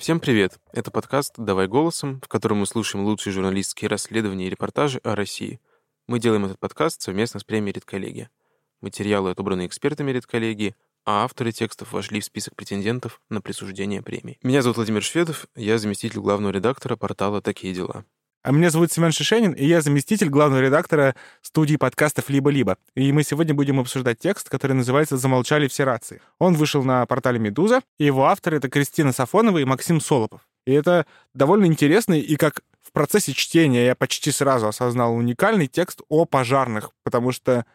Всем привет! Это подкаст «Давай голосом», в котором мы слушаем лучшие журналистские расследования и репортажи о России. Мы делаем этот подкаст совместно с премией «Редколлегия». Материалы отобраны экспертами «Редколлегии», а авторы текстов вошли в список претендентов на присуждение премии. Меня зовут Владимир Шведов, я заместитель главного редактора портала «Такие дела». А меня зовут Семен Шишенин, и я заместитель главного редактора студии подкастов «Либо-либо». И мы сегодня будем обсуждать текст, который называется «Замолчали все рации». Он вышел на портале «Медуза», и его авторы — это Кристина Сафонова и Максим Солопов. И это довольно интересный и как в процессе чтения я почти сразу осознал уникальный текст о пожарных, потому что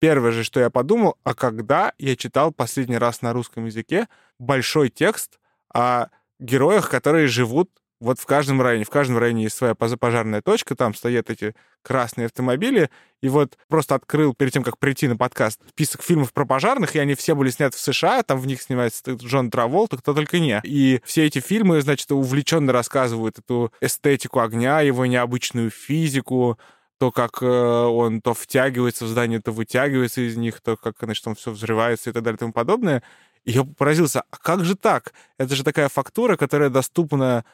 первое же, что я подумал, а когда я читал последний раз на русском языке большой текст о героях, которые живут вот в каждом районе, в каждом районе есть своя пожарная точка, там стоят эти красные автомобили, и вот просто открыл перед тем, как прийти на подкаст, список фильмов про пожарных, и они все были сняты в США, там в них снимается Джон Траволта, кто только не. И все эти фильмы, значит, увлеченно рассказывают эту эстетику огня, его необычную физику, то, как э, он то втягивается в здание, то вытягивается из них, то, как, значит, он все взрывается и так далее и тому подобное. И я поразился, а как же так? Это же такая фактура, которая доступна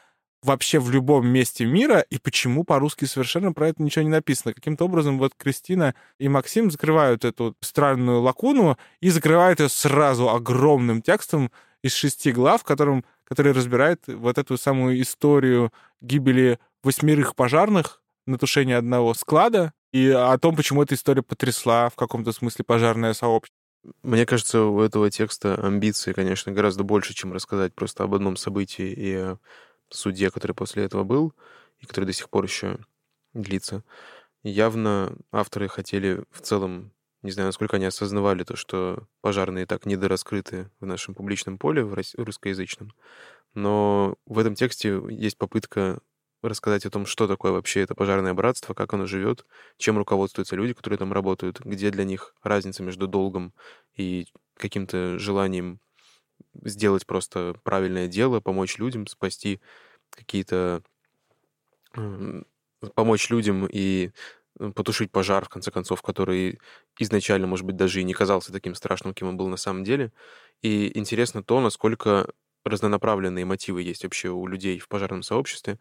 вообще в любом месте мира, и почему по-русски совершенно про это ничего не написано. Каким-то образом вот Кристина и Максим закрывают эту странную лакуну и закрывают ее сразу огромным текстом из шести глав, которым, который разбирает вот эту самую историю гибели восьмерых пожарных на тушение одного склада и о том, почему эта история потрясла в каком-то смысле пожарное сообщество. Мне кажется, у этого текста амбиции, конечно, гораздо больше, чем рассказать просто об одном событии и суде, который после этого был, и который до сих пор еще длится, явно авторы хотели в целом, не знаю, насколько они осознавали то, что пожарные так недораскрыты в нашем публичном поле, в русскоязычном, но в этом тексте есть попытка рассказать о том, что такое вообще это пожарное братство, как оно живет, чем руководствуются люди, которые там работают, где для них разница между долгом и каким-то желанием сделать просто правильное дело, помочь людям, спасти какие-то... помочь людям и потушить пожар, в конце концов, который изначально, может быть, даже и не казался таким страшным, каким он был на самом деле. И интересно то, насколько разнонаправленные мотивы есть вообще у людей в пожарном сообществе.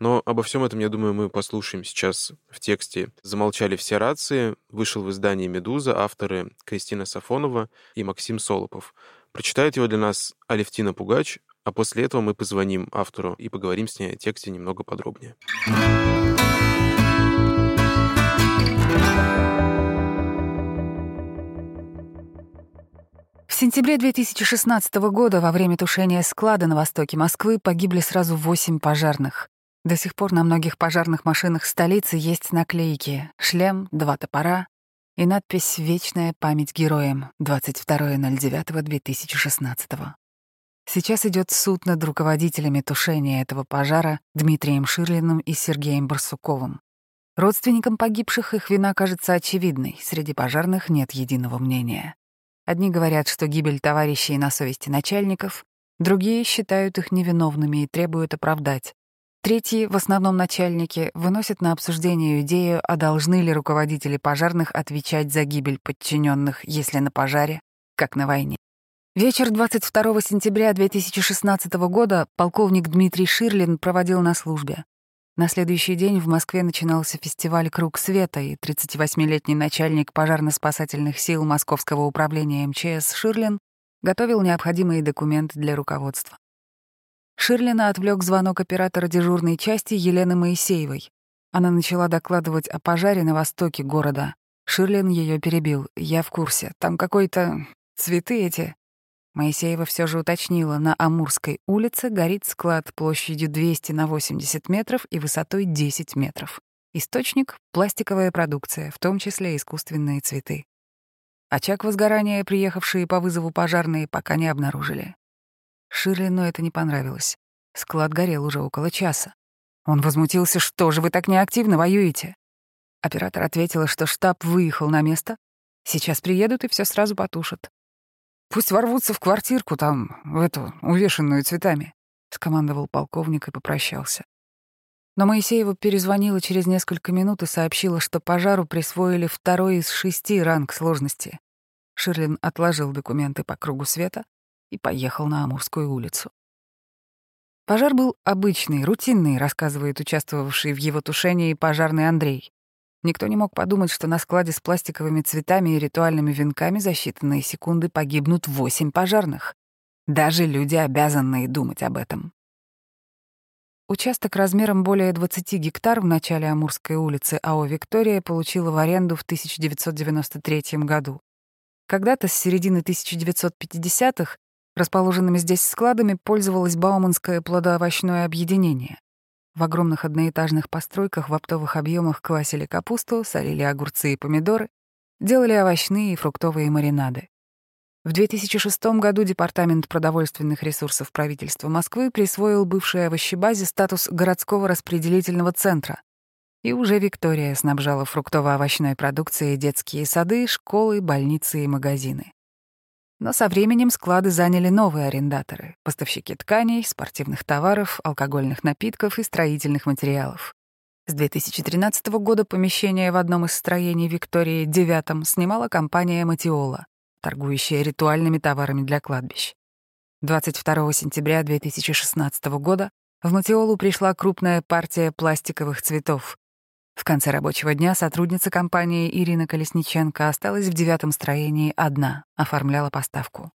Но обо всем этом, я думаю, мы послушаем сейчас в тексте «Замолчали все рации». Вышел в издании «Медуза» авторы Кристина Сафонова и Максим Солопов. Прочитает его для нас Алевтина Пугач, а после этого мы позвоним автору и поговорим с ней о тексте немного подробнее. В сентябре 2016 года во время тушения склада на востоке Москвы погибли сразу восемь пожарных. До сих пор на многих пожарных машинах столицы есть наклейки «Шлем», «Два топора», и надпись «Вечная память героям» 22.09.2016. Сейчас идет суд над руководителями тушения этого пожара Дмитрием Ширлиным и Сергеем Барсуковым. Родственникам погибших их вина кажется очевидной, среди пожарных нет единого мнения. Одни говорят, что гибель товарищей на совести начальников, другие считают их невиновными и требуют оправдать. Третьи, в основном начальники, выносят на обсуждение идею, а должны ли руководители пожарных отвечать за гибель подчиненных, если на пожаре, как на войне. Вечер 22 сентября 2016 года полковник Дмитрий Ширлин проводил на службе. На следующий день в Москве начинался фестиваль «Круг света», и 38-летний начальник пожарно-спасательных сил Московского управления МЧС Ширлин готовил необходимые документы для руководства. Ширлина отвлек звонок оператора дежурной части Елены Моисеевой. Она начала докладывать о пожаре на востоке города. Ширлин ее перебил. «Я в курсе. Там какой-то... цветы эти...» Моисеева все же уточнила, на Амурской улице горит склад площадью 200 на 80 метров и высотой 10 метров. Источник — пластиковая продукция, в том числе искусственные цветы. Очаг возгорания, приехавшие по вызову пожарные, пока не обнаружили. Ширлину это не понравилось. Склад горел уже около часа. Он возмутился, что же вы так неактивно воюете? Оператор ответила, что штаб выехал на место. Сейчас приедут и все сразу потушат. Пусть ворвутся в квартирку там, в эту, увешанную цветами, — скомандовал полковник и попрощался. Но Моисеева перезвонила через несколько минут и сообщила, что пожару присвоили второй из шести ранг сложности. Ширлин отложил документы по кругу света и поехал на Амурскую улицу. Пожар был обычный, рутинный, рассказывает участвовавший в его тушении пожарный Андрей. Никто не мог подумать, что на складе с пластиковыми цветами и ритуальными венками за считанные секунды погибнут восемь пожарных. Даже люди, обязанные думать об этом. Участок размером более 20 гектар в начале Амурской улицы АО «Виктория» получила в аренду в 1993 году. Когда-то с середины 1950-х Расположенными здесь складами пользовалось Бауманское плодоовощное объединение. В огромных одноэтажных постройках в оптовых объемах квасили капусту, солили огурцы и помидоры, делали овощные и фруктовые маринады. В 2006 году Департамент продовольственных ресурсов правительства Москвы присвоил бывшей овощебазе статус городского распределительного центра. И уже Виктория снабжала фруктово-овощной продукцией детские сады, школы, больницы и магазины. Но со временем склады заняли новые арендаторы — поставщики тканей, спортивных товаров, алкогольных напитков и строительных материалов. С 2013 года помещение в одном из строений Виктории, девятом, снимала компания «Матиола», торгующая ритуальными товарами для кладбищ. 22 сентября 2016 года в Матиолу пришла крупная партия пластиковых цветов, в конце рабочего дня сотрудница компании Ирина Колесниченко осталась в девятом строении одна, оформляла поставку.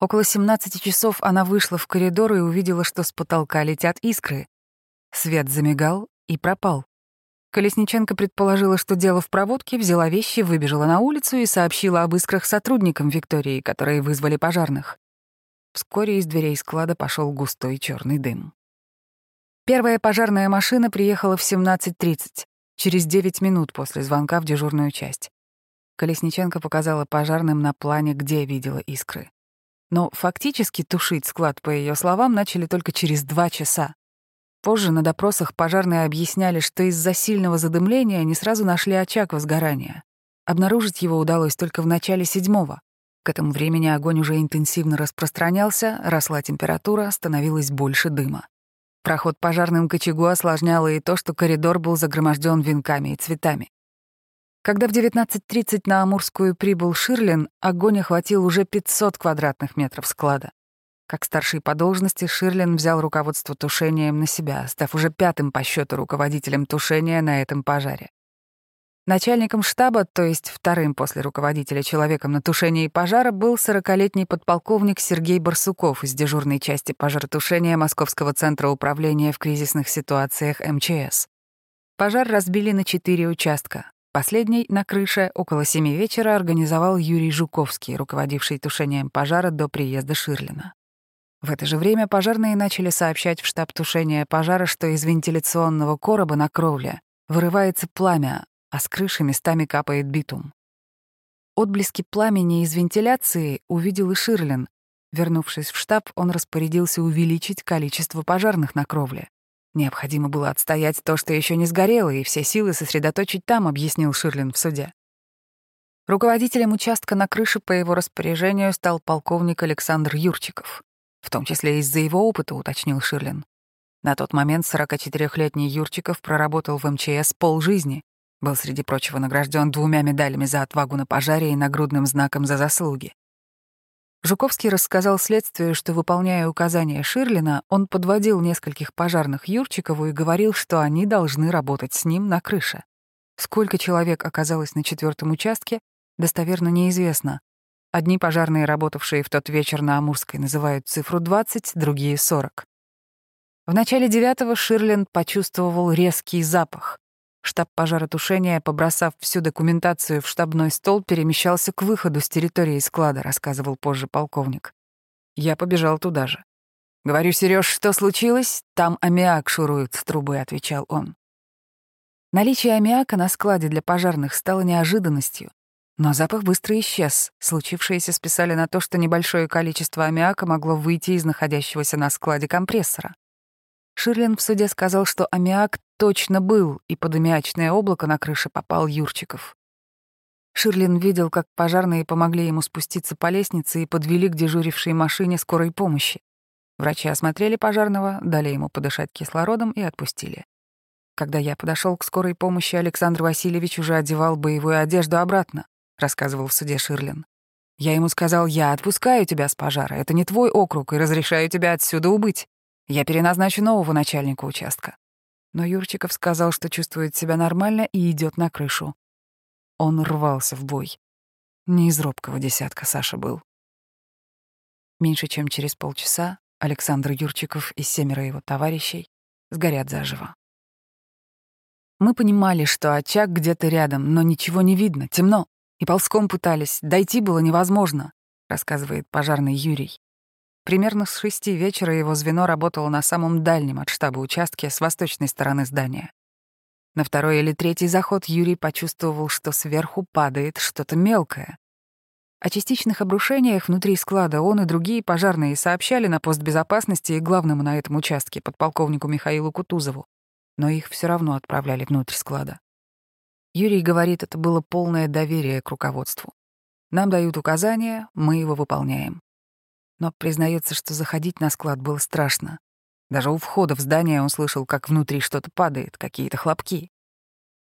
Около 17 часов она вышла в коридор и увидела, что с потолка летят искры. Свет замигал и пропал. Колесниченко предположила, что дело в проводке, взяла вещи, выбежала на улицу и сообщила об искрах сотрудникам Виктории, которые вызвали пожарных. Вскоре из дверей склада пошел густой черный дым. Первая пожарная машина приехала в 17.30, через 9 минут после звонка в дежурную часть. Колесниченко показала пожарным на плане, где видела искры. Но фактически тушить склад, по ее словам, начали только через два часа. Позже на допросах пожарные объясняли, что из-за сильного задымления они сразу нашли очаг возгорания. Обнаружить его удалось только в начале седьмого. К этому времени огонь уже интенсивно распространялся, росла температура, становилось больше дыма. Проход пожарным к очагу осложняло и то, что коридор был загроможден венками и цветами. Когда в 19.30 на Амурскую прибыл Ширлин, огонь охватил уже 500 квадратных метров склада. Как старший по должности, Ширлин взял руководство тушением на себя, став уже пятым по счету руководителем тушения на этом пожаре. Начальником штаба, то есть вторым после руководителя человеком на тушении пожара, был 40-летний подполковник Сергей Барсуков из дежурной части пожаротушения Московского центра управления в кризисных ситуациях МЧС. Пожар разбили на четыре участка. Последний, на крыше, около семи вечера, организовал Юрий Жуковский, руководивший тушением пожара до приезда Ширлина. В это же время пожарные начали сообщать в штаб тушения пожара, что из вентиляционного короба на кровле вырывается пламя, а с крыши местами капает битум. Отблески пламени из вентиляции увидел и Ширлин. Вернувшись в штаб, он распорядился увеличить количество пожарных на кровле. Необходимо было отстоять то, что еще не сгорело, и все силы сосредоточить там, объяснил Ширлин в суде. Руководителем участка на крыше по его распоряжению стал полковник Александр Юрчиков. В том числе из-за его опыта, уточнил Ширлин. На тот момент 44-летний Юрчиков проработал в МЧС полжизни, был, среди прочего, награжден двумя медалями за отвагу на пожаре и нагрудным знаком за заслуги. Жуковский рассказал следствию, что, выполняя указания Ширлина, он подводил нескольких пожарных Юрчикову и говорил, что они должны работать с ним на крыше. Сколько человек оказалось на четвертом участке, достоверно неизвестно. Одни пожарные, работавшие в тот вечер на Амурской, называют цифру 20, другие — 40. В начале девятого Ширлин почувствовал резкий запах. Штаб пожаротушения, побросав всю документацию в штабной стол, перемещался к выходу с территории склада, рассказывал позже полковник. Я побежал туда же. «Говорю, Сереж, что случилось? Там аммиак шурует с трубы», — отвечал он. Наличие аммиака на складе для пожарных стало неожиданностью, но запах быстро исчез. Случившееся списали на то, что небольшое количество аммиака могло выйти из находящегося на складе компрессора. Ширлин в суде сказал, что аммиак точно был, и под аммиачное облако на крыше попал Юрчиков. Ширлин видел, как пожарные помогли ему спуститься по лестнице и подвели к дежурившей машине скорой помощи. Врачи осмотрели пожарного, дали ему подышать кислородом и отпустили. Когда я подошел к скорой помощи, Александр Васильевич уже одевал боевую одежду обратно, рассказывал в суде Ширлин. Я ему сказал, я отпускаю тебя с пожара, это не твой округ, и разрешаю тебя отсюда убыть. Я переназначу нового начальника участка. Но Юрчиков сказал, что чувствует себя нормально и идет на крышу. Он рвался в бой. Не из робкого десятка Саша был. Меньше чем через полчаса Александр Юрчиков и семеро его товарищей сгорят заживо. Мы понимали, что очаг где-то рядом, но ничего не видно, темно, и ползком пытались, дойти было невозможно, рассказывает пожарный Юрий. Примерно с шести вечера его звено работало на самом дальнем от штаба участке с восточной стороны здания. На второй или третий заход Юрий почувствовал, что сверху падает что-то мелкое. О частичных обрушениях внутри склада он и другие пожарные сообщали на пост безопасности и главному на этом участке, подполковнику Михаилу Кутузову, но их все равно отправляли внутрь склада. Юрий говорит, это было полное доверие к руководству. Нам дают указания, мы его выполняем но признается, что заходить на склад было страшно. Даже у входа в здание он слышал, как внутри что-то падает, какие-то хлопки.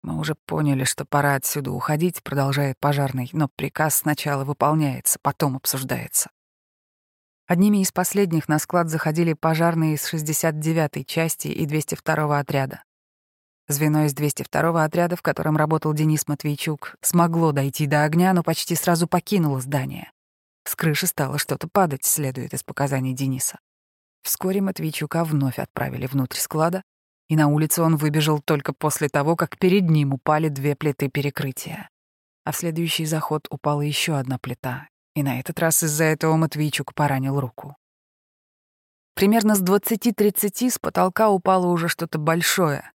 Мы уже поняли, что пора отсюда уходить, продолжает пожарный, но приказ сначала выполняется, потом обсуждается. Одними из последних на склад заходили пожарные из 69-й части и 202-го отряда. Звено из 202-го отряда, в котором работал Денис Матвейчук, смогло дойти до огня, но почти сразу покинуло здание. С крыши стало что-то падать, следует из показаний Дениса. Вскоре Матвейчука вновь отправили внутрь склада, и на улицу он выбежал только после того, как перед ним упали две плиты перекрытия. А в следующий заход упала еще одна плита, и на этот раз из-за этого Матвейчук поранил руку. Примерно с 20-30 с потолка упало уже что-то большое.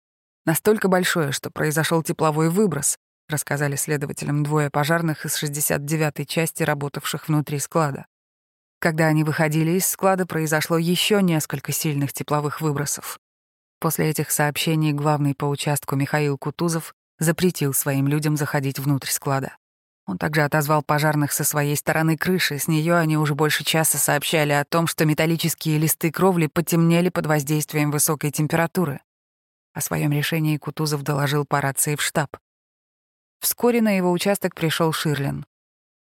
Настолько большое, что произошел тепловой выброс, рассказали следователям двое пожарных из 69-й части, работавших внутри склада. Когда они выходили из склада, произошло еще несколько сильных тепловых выбросов. После этих сообщений главный по участку Михаил Кутузов запретил своим людям заходить внутрь склада. Он также отозвал пожарных со своей стороны крыши, с нее они уже больше часа сообщали о том, что металлические листы кровли потемнели под воздействием высокой температуры. О своем решении Кутузов доложил по рации в штаб. Вскоре на его участок пришел Ширлин.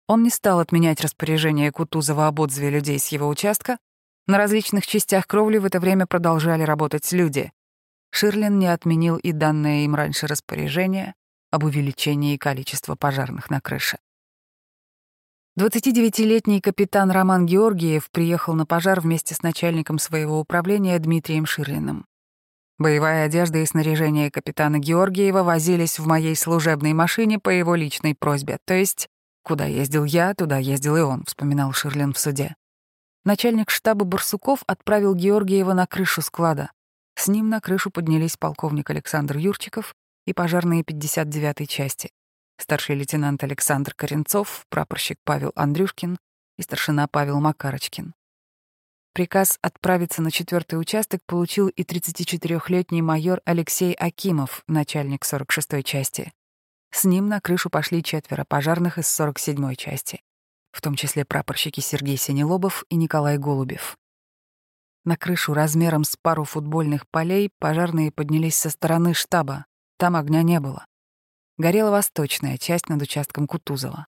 Он не стал отменять распоряжение Кутузова об отзыве людей с его участка. На различных частях кровли в это время продолжали работать люди. Ширлин не отменил и данное им раньше распоряжение об увеличении количества пожарных на крыше. 29-летний капитан Роман Георгиев приехал на пожар вместе с начальником своего управления Дмитрием Ширлиным. Боевая одежда и снаряжение капитана Георгиева возились в моей служебной машине по его личной просьбе. То есть, куда ездил я, туда ездил и он, вспоминал Ширлин в суде. Начальник штаба Барсуков отправил Георгиева на крышу склада. С ним на крышу поднялись полковник Александр Юрчиков и пожарные 59-й части, старший лейтенант Александр Коренцов, прапорщик Павел Андрюшкин и старшина Павел Макарочкин. Приказ отправиться на четвертый участок получил и 34-летний майор Алексей Акимов, начальник 46-й части. С ним на крышу пошли четверо пожарных из 47-й части, в том числе прапорщики Сергей Синелобов и Николай Голубев. На крышу размером с пару футбольных полей пожарные поднялись со стороны штаба. Там огня не было. Горела восточная часть над участком Кутузова.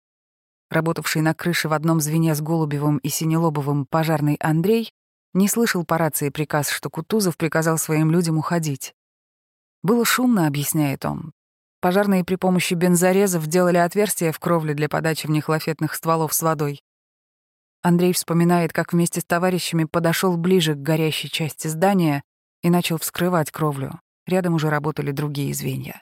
Работавший на крыше в одном звене с Голубевым и Синелобовым пожарный Андрей не слышал по рации приказ, что Кутузов приказал своим людям уходить. Было шумно, объясняет он. Пожарные при помощи бензорезов делали отверстия в кровле для подачи в них лафетных стволов с водой. Андрей вспоминает, как вместе с товарищами подошел ближе к горящей части здания и начал вскрывать кровлю. Рядом уже работали другие звенья.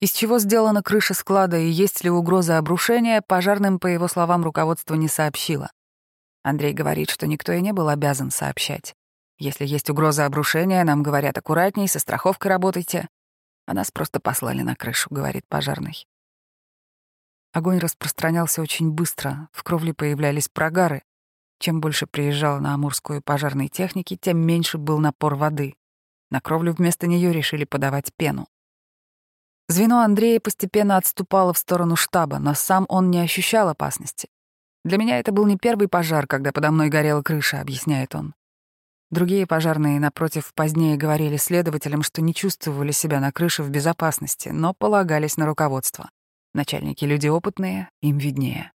Из чего сделана крыша склада и есть ли угроза обрушения, пожарным, по его словам, руководство не сообщило. Андрей говорит, что никто и не был обязан сообщать. Если есть угроза обрушения, нам говорят аккуратней, со страховкой работайте. А нас просто послали на крышу, говорит пожарный. Огонь распространялся очень быстро, в кровле появлялись прогары. Чем больше приезжало на Амурскую пожарной техники, тем меньше был напор воды. На кровлю вместо нее решили подавать пену. Звено Андрея постепенно отступало в сторону штаба, но сам он не ощущал опасности. «Для меня это был не первый пожар, когда подо мной горела крыша», — объясняет он. Другие пожарные, напротив, позднее говорили следователям, что не чувствовали себя на крыше в безопасности, но полагались на руководство. Начальники — люди опытные, им виднее.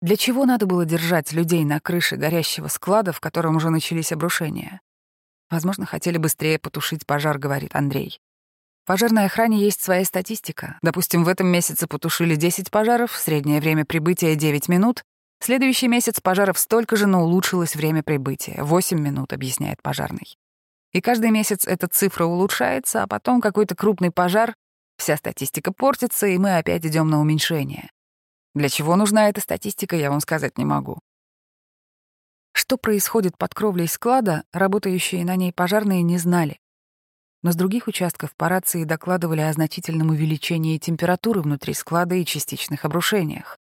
Для чего надо было держать людей на крыше горящего склада, в котором уже начались обрушения? Возможно, хотели быстрее потушить пожар, говорит Андрей. Пожарной охране есть своя статистика. Допустим, в этом месяце потушили 10 пожаров, среднее время прибытия — 9 минут. Следующий месяц пожаров столько же, но улучшилось время прибытия — 8 минут, объясняет пожарный. И каждый месяц эта цифра улучшается, а потом какой-то крупный пожар, вся статистика портится, и мы опять идем на уменьшение. Для чего нужна эта статистика, я вам сказать не могу. Что происходит под кровлей склада, работающие на ней пожарные не знали но с других участков по рации докладывали о значительном увеличении температуры внутри склада и частичных обрушениях.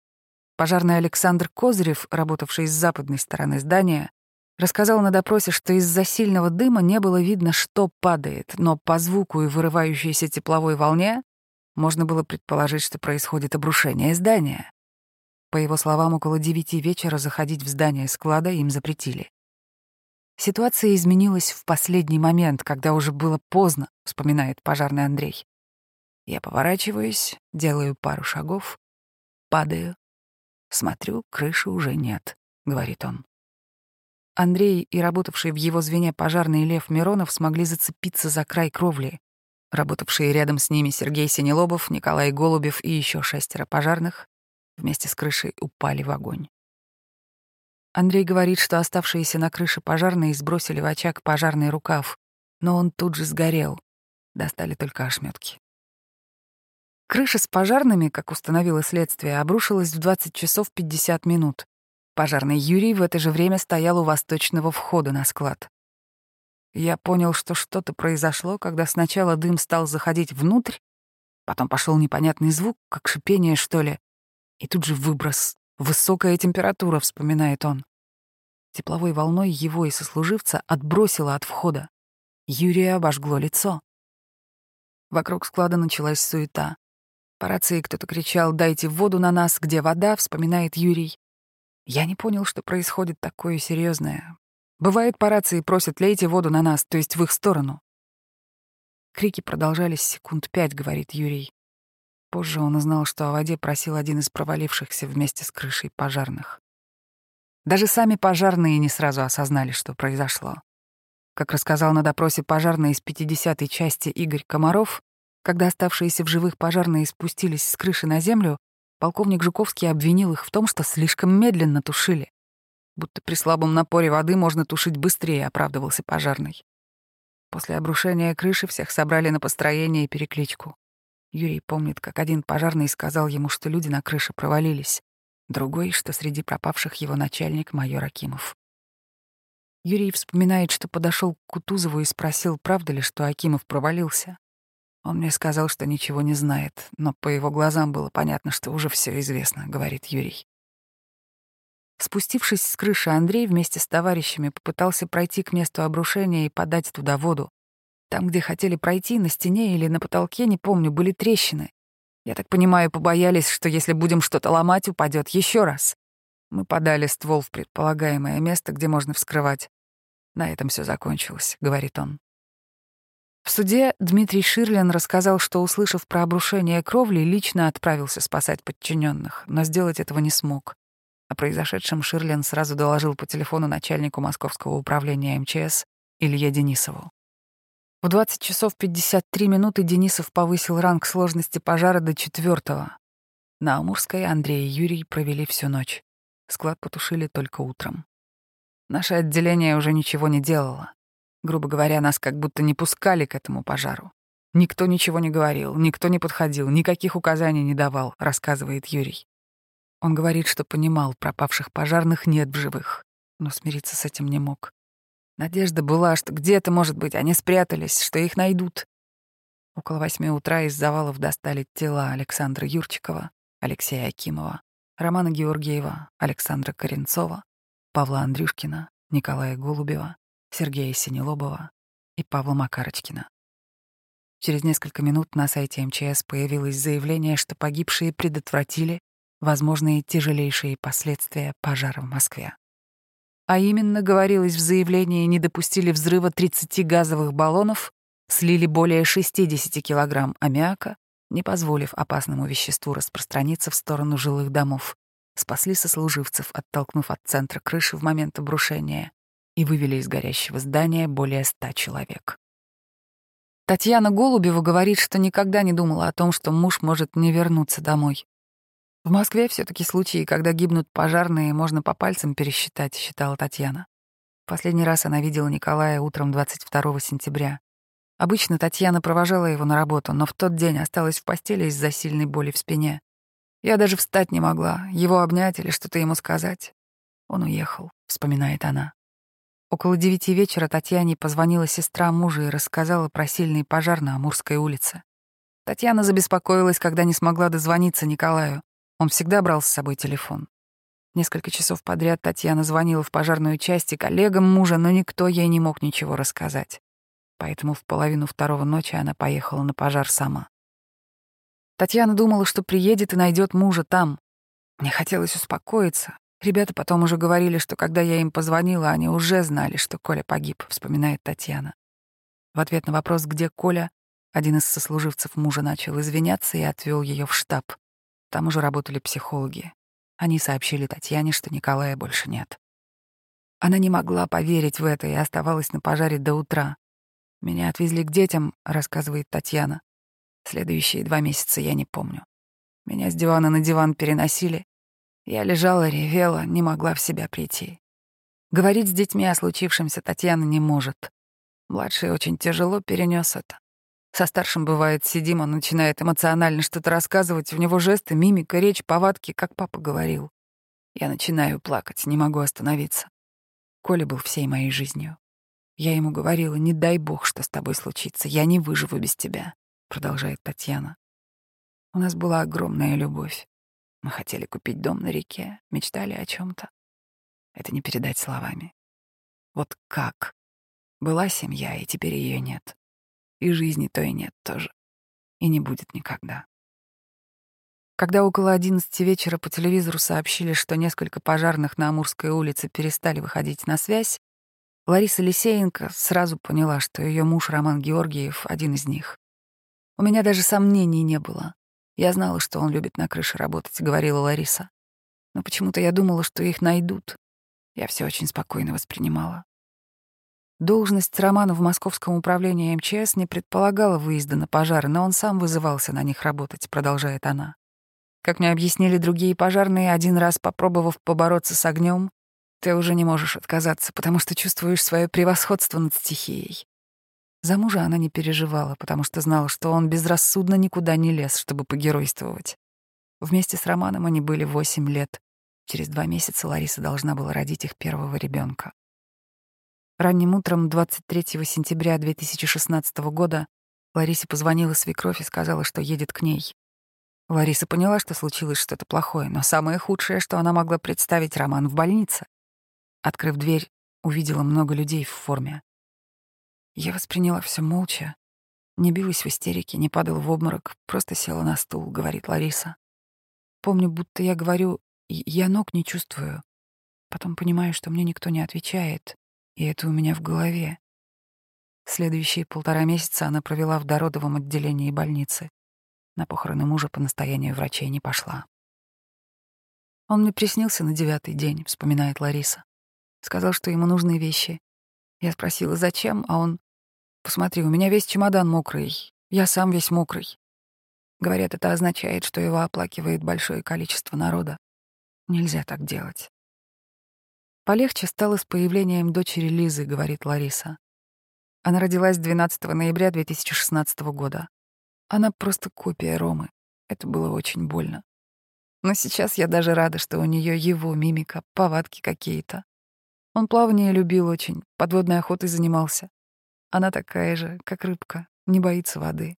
Пожарный Александр Козырев, работавший с западной стороны здания, рассказал на допросе, что из-за сильного дыма не было видно, что падает, но по звуку и вырывающейся тепловой волне можно было предположить, что происходит обрушение здания. По его словам, около девяти вечера заходить в здание склада им запретили. Ситуация изменилась в последний момент, когда уже было поздно, вспоминает пожарный Андрей. Я поворачиваюсь, делаю пару шагов, падаю, смотрю, крыши уже нет, говорит он. Андрей и работавший в его звене пожарный Лев Миронов смогли зацепиться за край кровли. Работавшие рядом с ними Сергей Синелобов, Николай Голубев и еще шестеро пожарных вместе с крышей упали в огонь. Андрей говорит, что оставшиеся на крыше пожарные сбросили в очаг пожарный рукав, но он тут же сгорел. Достали только ошметки. Крыша с пожарными, как установило следствие, обрушилась в 20 часов 50 минут. Пожарный Юрий в это же время стоял у восточного входа на склад. Я понял, что что-то произошло, когда сначала дым стал заходить внутрь, потом пошел непонятный звук, как шипение, что ли, и тут же выброс Высокая температура, вспоминает он. Тепловой волной его и сослуживца отбросило от входа. Юрия обожгло лицо. Вокруг склада началась суета. По рации кто-то кричал «Дайте воду на нас! Где вода?» — вспоминает Юрий. Я не понял, что происходит такое серьезное. Бывает, по рации просят «Лейте воду на нас», то есть в их сторону. Крики продолжались секунд пять, говорит Юрий. Позже он узнал, что о воде просил один из провалившихся вместе с крышей пожарных. Даже сами пожарные не сразу осознали, что произошло. Как рассказал на допросе пожарный из 50-й части Игорь Комаров, когда оставшиеся в живых пожарные спустились с крыши на землю, полковник Жуковский обвинил их в том, что слишком медленно тушили. Будто при слабом напоре воды можно тушить быстрее, оправдывался пожарный. После обрушения крыши всех собрали на построение и перекличку. Юрий помнит, как один пожарный сказал ему, что люди на крыше провалились, другой, что среди пропавших его начальник майор Акимов. Юрий вспоминает, что подошел к Кутузову и спросил, правда ли, что Акимов провалился. Он мне сказал, что ничего не знает, но по его глазам было понятно, что уже все известно, говорит Юрий. Спустившись с крыши, Андрей вместе с товарищами попытался пройти к месту обрушения и подать туда воду. Там, где хотели пройти, на стене или на потолке, не помню, были трещины. Я так понимаю, побоялись, что если будем что-то ломать, упадет еще раз. Мы подали ствол в предполагаемое место, где можно вскрывать. На этом все закончилось, говорит он. В суде Дмитрий Ширлин рассказал, что, услышав про обрушение кровли, лично отправился спасать подчиненных, но сделать этого не смог. О произошедшем Ширлин сразу доложил по телефону начальнику Московского управления МЧС Илье Денисову. В 20 часов 53 минуты Денисов повысил ранг сложности пожара до четвертого. На Амурской Андрей и Юрий провели всю ночь. Склад потушили только утром. Наше отделение уже ничего не делало. Грубо говоря, нас как будто не пускали к этому пожару. Никто ничего не говорил, никто не подходил, никаких указаний не давал, рассказывает Юрий. Он говорит, что понимал, пропавших пожарных нет в живых, но смириться с этим не мог. Надежда была, что где-то, может быть, они спрятались, что их найдут. Около восьми утра из завалов достали тела Александра Юрчикова, Алексея Акимова, Романа Георгиева, Александра Коренцова, Павла Андрюшкина, Николая Голубева, Сергея Синелобова и Павла Макарочкина. Через несколько минут на сайте МЧС появилось заявление, что погибшие предотвратили возможные тяжелейшие последствия пожара в Москве. А именно, говорилось в заявлении, не допустили взрыва 30 газовых баллонов, слили более 60 килограмм аммиака, не позволив опасному веществу распространиться в сторону жилых домов, спасли сослуживцев, оттолкнув от центра крыши в момент обрушения, и вывели из горящего здания более ста человек. Татьяна Голубева говорит, что никогда не думала о том, что муж может не вернуться домой. В Москве все таки случаи, когда гибнут пожарные, можно по пальцам пересчитать, считала Татьяна. Последний раз она видела Николая утром 22 сентября. Обычно Татьяна провожала его на работу, но в тот день осталась в постели из-за сильной боли в спине. Я даже встать не могла, его обнять или что-то ему сказать. Он уехал, вспоминает она. Около девяти вечера Татьяне позвонила сестра мужа и рассказала про сильный пожар на Амурской улице. Татьяна забеспокоилась, когда не смогла дозвониться Николаю. Он всегда брал с собой телефон. Несколько часов подряд Татьяна звонила в пожарную часть и коллегам мужа, но никто ей не мог ничего рассказать. Поэтому в половину второго ночи она поехала на пожар сама. Татьяна думала, что приедет и найдет мужа там. Мне хотелось успокоиться, Ребята потом уже говорили, что когда я им позвонила, они уже знали, что Коля погиб, вспоминает Татьяна. В ответ на вопрос, где Коля, один из сослуживцев мужа начал извиняться и отвел ее в штаб. Там уже работали психологи. Они сообщили Татьяне, что Николая больше нет. Она не могла поверить в это и оставалась на пожаре до утра. «Меня отвезли к детям», — рассказывает Татьяна. Следующие два месяца я не помню. Меня с дивана на диван переносили, я лежала, ревела, не могла в себя прийти. Говорить с детьми о случившемся Татьяна не может. Младший очень тяжело перенес это. Со старшим бывает, сидим, он начинает эмоционально что-то рассказывать, у него жесты, мимика, речь, повадки, как папа говорил. Я начинаю плакать, не могу остановиться. Коля был всей моей жизнью. Я ему говорила, не дай бог, что с тобой случится, я не выживу без тебя, продолжает Татьяна. У нас была огромная любовь. Мы хотели купить дом на реке, мечтали о чем то Это не передать словами. Вот как? Была семья, и теперь ее нет. И жизни той нет тоже. И не будет никогда. Когда около одиннадцати вечера по телевизору сообщили, что несколько пожарных на Амурской улице перестали выходить на связь, Лариса Лисеенко сразу поняла, что ее муж Роман Георгиев — один из них. У меня даже сомнений не было. Я знала, что он любит на крыше работать, говорила Лариса. Но почему-то я думала, что их найдут. Я все очень спокойно воспринимала. Должность Романа в Московском управлении МЧС не предполагала выезда на пожары, но он сам вызывался на них работать, продолжает она. Как мне объяснили другие пожарные, один раз попробовав побороться с огнем, ты уже не можешь отказаться, потому что чувствуешь свое превосходство над стихией. За мужа она не переживала, потому что знала, что он безрассудно никуда не лез, чтобы погеройствовать. Вместе с Романом они были восемь лет. Через два месяца Лариса должна была родить их первого ребенка. Ранним утром 23 сентября 2016 года Ларисе позвонила свекровь и сказала, что едет к ней. Лариса поняла, что случилось что-то плохое, но самое худшее, что она могла представить, Роман в больнице. Открыв дверь, увидела много людей в форме. Я восприняла все молча, не билась в истерике, не падала в обморок, просто села на стул, говорит Лариса. Помню, будто я говорю, я ног не чувствую. Потом понимаю, что мне никто не отвечает, и это у меня в голове. Следующие полтора месяца она провела в дородовом отделении больницы. На похороны мужа по настоянию врачей не пошла. Он мне приснился на девятый день, вспоминает Лариса. Сказал, что ему нужны вещи. Я спросила, зачем, а он Посмотри, у меня весь чемодан мокрый. Я сам весь мокрый. Говорят, это означает, что его оплакивает большое количество народа. Нельзя так делать. Полегче стало с появлением дочери Лизы, говорит Лариса. Она родилась 12 ноября 2016 года. Она просто копия Ромы. Это было очень больно. Но сейчас я даже рада, что у нее его мимика, повадки какие-то. Он плавание любил очень, подводной охотой занимался. Она такая же, как рыбка, не боится воды.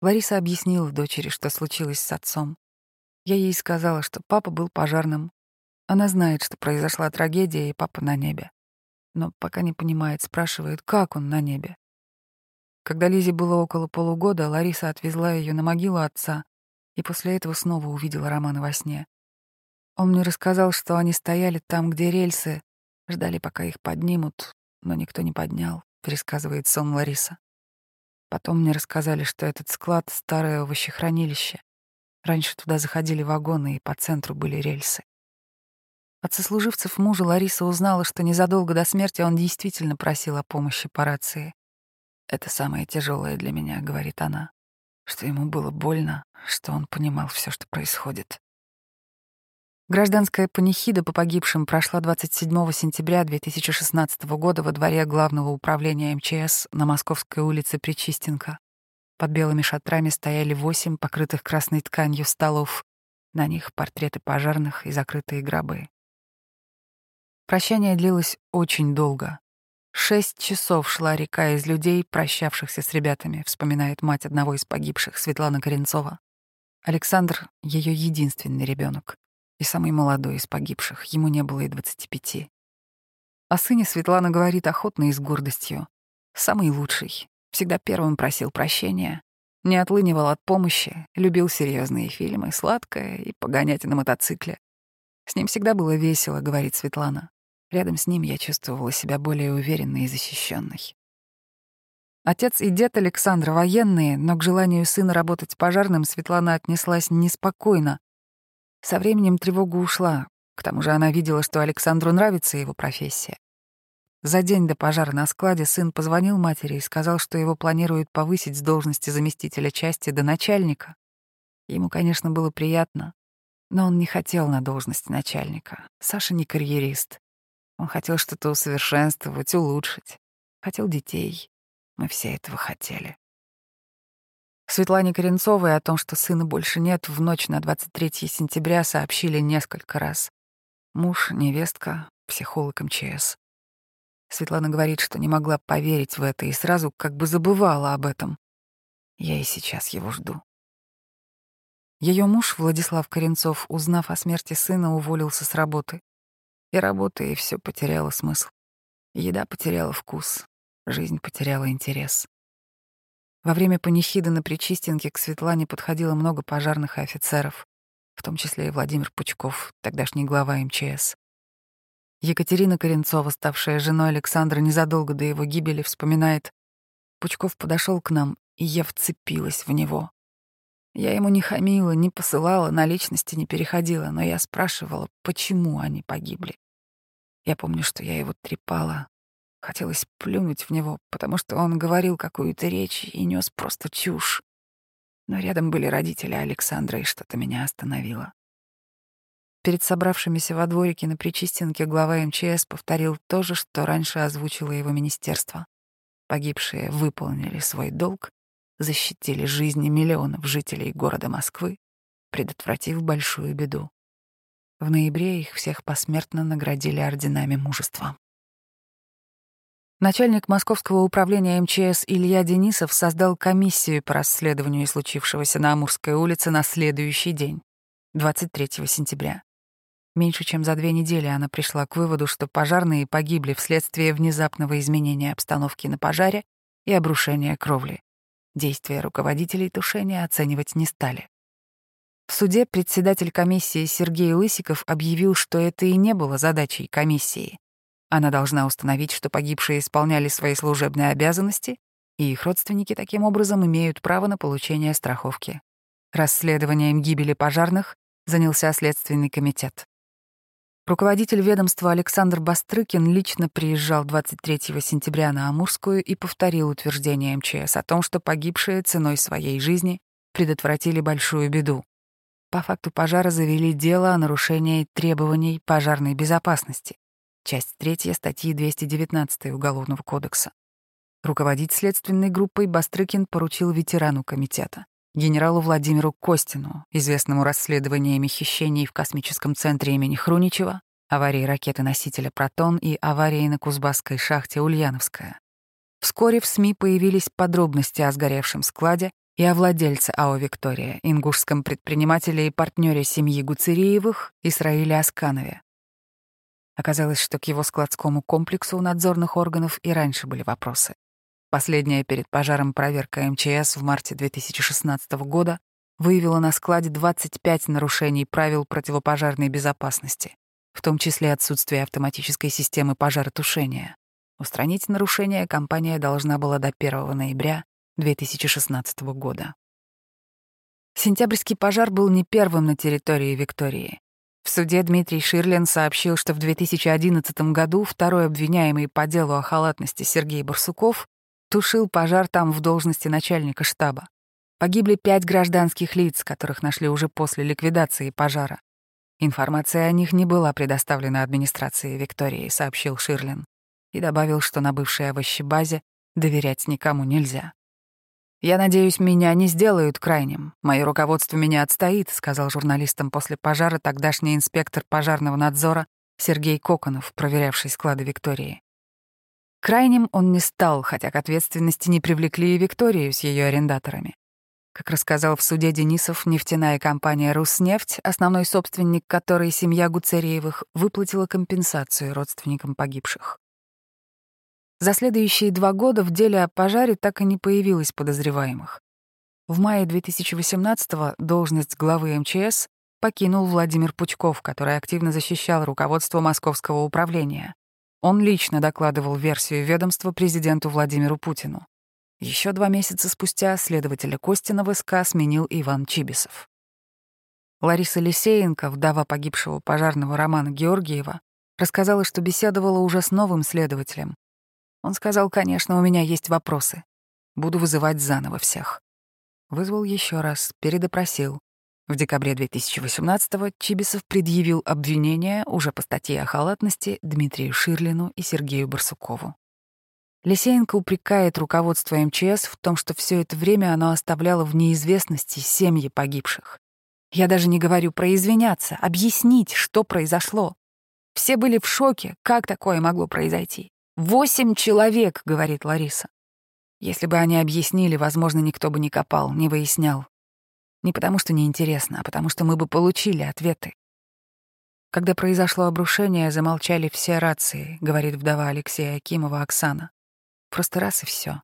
Лариса объяснила дочери, что случилось с отцом. Я ей сказала, что папа был пожарным. Она знает, что произошла трагедия, и папа на небе. Но пока не понимает, спрашивает, как он на небе. Когда Лизе было около полугода, Лариса отвезла ее на могилу отца, и после этого снова увидела Романа во сне. Он мне рассказал, что они стояли там, где рельсы, ждали, пока их поднимут, но никто не поднял пересказывает сон Лариса. Потом мне рассказали, что этот склад — старое овощехранилище. Раньше туда заходили вагоны, и по центру были рельсы. От сослуживцев мужа Лариса узнала, что незадолго до смерти он действительно просил о помощи по рации. «Это самое тяжелое для меня», — говорит она, что ему было больно, что он понимал все, что происходит. Гражданская панихида по погибшим прошла 27 сентября 2016 года во дворе Главного управления МЧС на Московской улице Причистенко. Под белыми шатрами стояли восемь покрытых красной тканью столов. На них портреты пожарных и закрытые гробы. Прощание длилось очень долго. Шесть часов шла река из людей, прощавшихся с ребятами, вспоминает мать одного из погибших, Светлана Коренцова. Александр — ее единственный ребенок и самый молодой из погибших, ему не было и двадцати пяти. О сыне Светлана говорит охотно и с гордостью. Самый лучший, всегда первым просил прощения, не отлынивал от помощи, любил серьезные фильмы, сладкое и погонять на мотоцикле. С ним всегда было весело, говорит Светлана. Рядом с ним я чувствовала себя более уверенной и защищенной. Отец и дед Александра военные, но к желанию сына работать пожарным Светлана отнеслась неспокойно, со временем тревога ушла. К тому же она видела, что Александру нравится его профессия. За день до пожара на складе сын позвонил матери и сказал, что его планируют повысить с должности заместителя части до начальника. Ему, конечно, было приятно, но он не хотел на должность начальника. Саша не карьерист. Он хотел что-то усовершенствовать, улучшить. Хотел детей. Мы все этого хотели. Светлане Коренцовой о том, что сына больше нет, в ночь на 23 сентября сообщили несколько раз. Муж, невестка, психолог МЧС. Светлана говорит, что не могла поверить в это и сразу как бы забывала об этом. Я и сейчас его жду. Ее муж, Владислав Коренцов, узнав о смерти сына, уволился с работы. И работа, и все потеряло смысл. Еда потеряла вкус, жизнь потеряла интерес. Во время панихиды на Причистенке к Светлане подходило много пожарных и офицеров, в том числе и Владимир Пучков, тогдашний глава МЧС. Екатерина Коренцова, ставшая женой Александра незадолго до его гибели, вспоминает, Пучков подошел к нам, и я вцепилась в него. Я ему не хамила, не посылала, на личности не переходила, но я спрашивала, почему они погибли. Я помню, что я его трепала, Хотелось плюнуть в него, потому что он говорил какую-то речь и нес просто чушь. Но рядом были родители Александра, и что-то меня остановило. Перед собравшимися во дворике на Причистенке глава МЧС повторил то же, что раньше озвучило его министерство. Погибшие выполнили свой долг, защитили жизни миллионов жителей города Москвы, предотвратив большую беду. В ноябре их всех посмертно наградили орденами мужества. Начальник Московского управления МЧС Илья Денисов создал комиссию по расследованию случившегося на Амурской улице на следующий день, 23 сентября. Меньше чем за две недели она пришла к выводу, что пожарные погибли вследствие внезапного изменения обстановки на пожаре и обрушения кровли. Действия руководителей тушения оценивать не стали. В суде председатель комиссии Сергей Лысиков объявил, что это и не было задачей комиссии. Она должна установить, что погибшие исполняли свои служебные обязанности, и их родственники таким образом имеют право на получение страховки. Расследованием гибели пожарных занялся Следственный комитет. Руководитель ведомства Александр Бастрыкин лично приезжал 23 сентября на Амурскую и повторил утверждение МЧС о том, что погибшие ценой своей жизни предотвратили большую беду. По факту пожара завели дело о нарушении требований пожарной безопасности. Часть 3 статьи 219 Уголовного кодекса. Руководить следственной группой Бастрыкин поручил ветерану комитета, генералу Владимиру Костину, известному расследованиями хищений в космическом центре имени Хруничева, аварии ракеты-носителя «Протон» и аварии на Кузбасской шахте «Ульяновская». Вскоре в СМИ появились подробности о сгоревшем складе и о владельце АО «Виктория», ингушском предпринимателе и партнере семьи Гуцериевых Исраиле Асканове. Оказалось, что к его складскому комплексу у надзорных органов и раньше были вопросы. Последняя перед пожаром проверка МЧС в марте 2016 года выявила на складе 25 нарушений правил противопожарной безопасности, в том числе отсутствие автоматической системы пожаротушения. Устранить нарушения компания должна была до 1 ноября 2016 года. Сентябрьский пожар был не первым на территории Виктории. В суде Дмитрий Ширлин сообщил, что в 2011 году второй обвиняемый по делу о халатности Сергей Барсуков тушил пожар там в должности начальника штаба. Погибли пять гражданских лиц, которых нашли уже после ликвидации пожара. Информация о них не была предоставлена администрации Виктории, сообщил Ширлин и добавил, что на бывшей овощебазе доверять никому нельзя. «Я надеюсь, меня не сделают крайним. Мое руководство меня отстоит», — сказал журналистам после пожара тогдашний инспектор пожарного надзора Сергей Коконов, проверявший склады Виктории. Крайним он не стал, хотя к ответственности не привлекли и Викторию с ее арендаторами. Как рассказал в суде Денисов, нефтяная компания «Руснефть», основной собственник которой семья Гуцериевых, выплатила компенсацию родственникам погибших. За следующие два года в деле о пожаре так и не появилось подозреваемых. В мае 2018-го должность главы МЧС покинул Владимир Пучков, который активно защищал руководство Московского управления. Он лично докладывал версию ведомства президенту Владимиру Путину. Еще два месяца спустя следователя Костина в СК сменил Иван Чибисов. Лариса Лисеенко, вдова погибшего пожарного Романа Георгиева, рассказала, что беседовала уже с новым следователем, он сказал, конечно, у меня есть вопросы. Буду вызывать заново всех. Вызвал еще раз, передопросил. В декабре 2018-го Чибисов предъявил обвинение уже по статье о халатности Дмитрию Ширлину и Сергею Барсукову. Лисеенко упрекает руководство МЧС в том, что все это время оно оставляло в неизвестности семьи погибших. Я даже не говорю про извиняться, объяснить, что произошло. Все были в шоке, как такое могло произойти. «Восемь человек», — говорит Лариса. Если бы они объяснили, возможно, никто бы не копал, не выяснял. Не потому что неинтересно, а потому что мы бы получили ответы. Когда произошло обрушение, замолчали все рации, говорит вдова Алексея Акимова Оксана. Просто раз и все.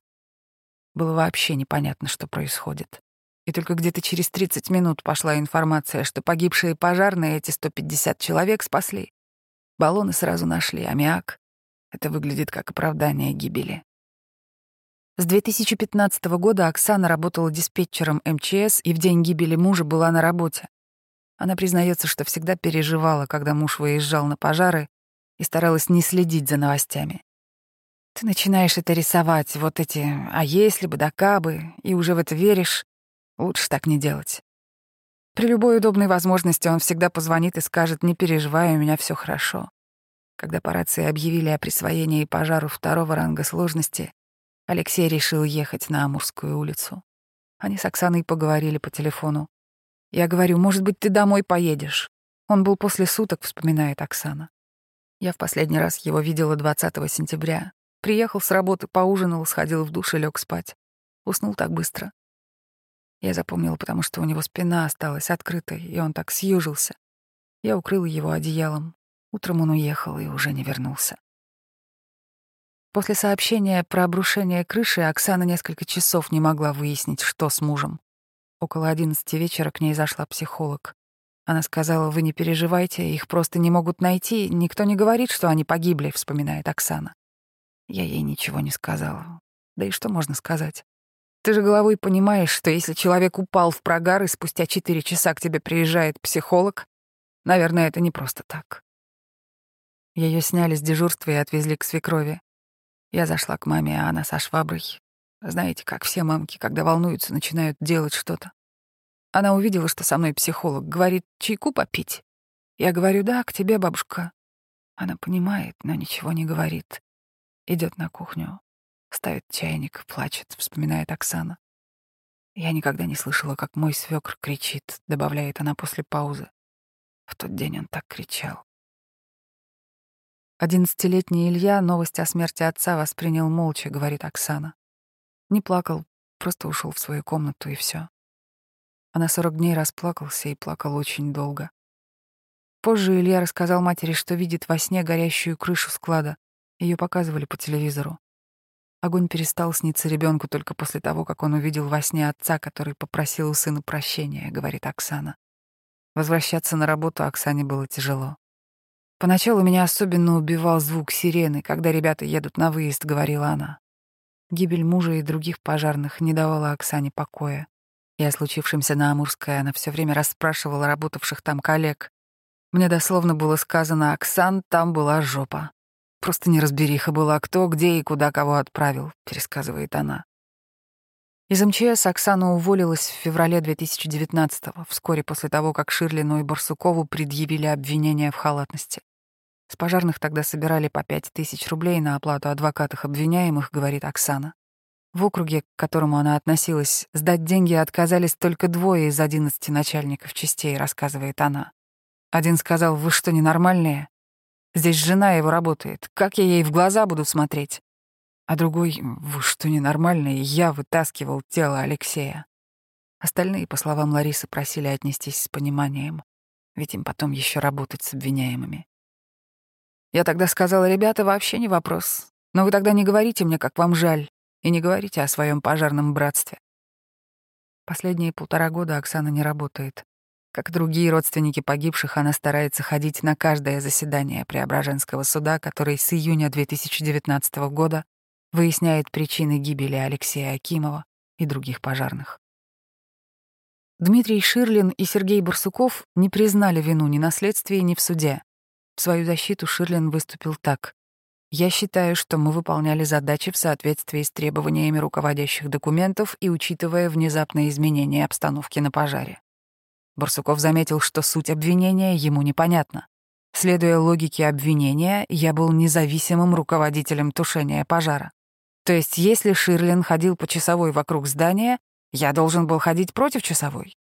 Было вообще непонятно, что происходит. И только где-то через 30 минут пошла информация, что погибшие пожарные эти 150 человек спасли. Баллоны сразу нашли, аммиак. Это выглядит как оправдание гибели. С 2015 года Оксана работала диспетчером МЧС и в день гибели мужа была на работе. Она признается, что всегда переживала, когда муж выезжал на пожары и старалась не следить за новостями. Ты начинаешь это рисовать, вот эти «а если бы, да кабы», и уже в это веришь. Лучше так не делать. При любой удобной возможности он всегда позвонит и скажет «не переживай, у меня все хорошо». Когда по рации объявили о присвоении пожару второго ранга сложности, Алексей решил ехать на Амурскую улицу. Они с Оксаной поговорили по телефону. Я говорю, может быть, ты домой поедешь. Он был после суток, вспоминает Оксана. Я в последний раз его видела 20 сентября. Приехал с работы, поужинал, сходил в душ и лег спать. Уснул так быстро. Я запомнила, потому что у него спина осталась открытой, и он так съежился. Я укрыла его одеялом, Утром он уехал и уже не вернулся. После сообщения про обрушение крыши Оксана несколько часов не могла выяснить, что с мужем. Около одиннадцати вечера к ней зашла психолог. Она сказала, вы не переживайте, их просто не могут найти, никто не говорит, что они погибли, вспоминает Оксана. Я ей ничего не сказала. Да и что можно сказать? Ты же головой понимаешь, что если человек упал в прогар и спустя четыре часа к тебе приезжает психолог, наверное, это не просто так. Ее сняли с дежурства и отвезли к свекрови. Я зашла к маме, а она со шваброй. Знаете, как все мамки, когда волнуются, начинают делать что-то. Она увидела, что со мной психолог, говорит, чайку попить. Я говорю, да, к тебе, бабушка. Она понимает, но ничего не говорит. Идет на кухню, ставит чайник, плачет, вспоминает Оксана. Я никогда не слышала, как мой свекр кричит, добавляет она после паузы. В тот день он так кричал. Одиннадцатилетний Илья новость о смерти отца воспринял молча, говорит Оксана. Не плакал, просто ушел в свою комнату и все. Она сорок дней расплакался и плакал очень долго. Позже Илья рассказал матери, что видит во сне горящую крышу склада. Ее показывали по телевизору. Огонь перестал сниться ребенку только после того, как он увидел во сне отца, который попросил у сына прощения, говорит Оксана. Возвращаться на работу Оксане было тяжело. Поначалу меня особенно убивал звук сирены, когда ребята едут на выезд, говорила она. Гибель мужа и других пожарных не давала Оксане покоя. И о случившемся на Амурской она все время расспрашивала работавших там коллег. Мне дословно было сказано «Оксан, там была жопа». Просто неразбериха была, кто, где и куда кого отправил, пересказывает она. Из МЧС Оксана уволилась в феврале 2019-го, вскоре после того, как Ширлину и Барсукову предъявили обвинения в халатности. С пожарных тогда собирали по пять тысяч рублей на оплату адвокатов обвиняемых, говорит Оксана. В округе, к которому она относилась, сдать деньги отказались только двое из одиннадцати начальников частей, рассказывает она. Один сказал, вы что, ненормальные? Здесь жена его работает, как я ей в глаза буду смотреть? А другой, вы что, ненормальные, я вытаскивал тело Алексея. Остальные, по словам Ларисы, просили отнестись с пониманием, ведь им потом еще работать с обвиняемыми. Я тогда сказала, ребята, вообще не вопрос. Но вы тогда не говорите мне, как вам жаль. И не говорите о своем пожарном братстве. Последние полтора года Оксана не работает. Как другие родственники погибших, она старается ходить на каждое заседание Преображенского суда, который с июня 2019 года выясняет причины гибели Алексея Акимова и других пожарных. Дмитрий Ширлин и Сергей Барсуков не признали вину ни на следствии, ни в суде. В свою защиту Ширлин выступил так. Я считаю, что мы выполняли задачи в соответствии с требованиями руководящих документов и учитывая внезапные изменения обстановки на пожаре. Барсуков заметил, что суть обвинения ему непонятна. Следуя логике обвинения, я был независимым руководителем тушения пожара. То есть, если Ширлин ходил по часовой вокруг здания, я должен был ходить против часовой.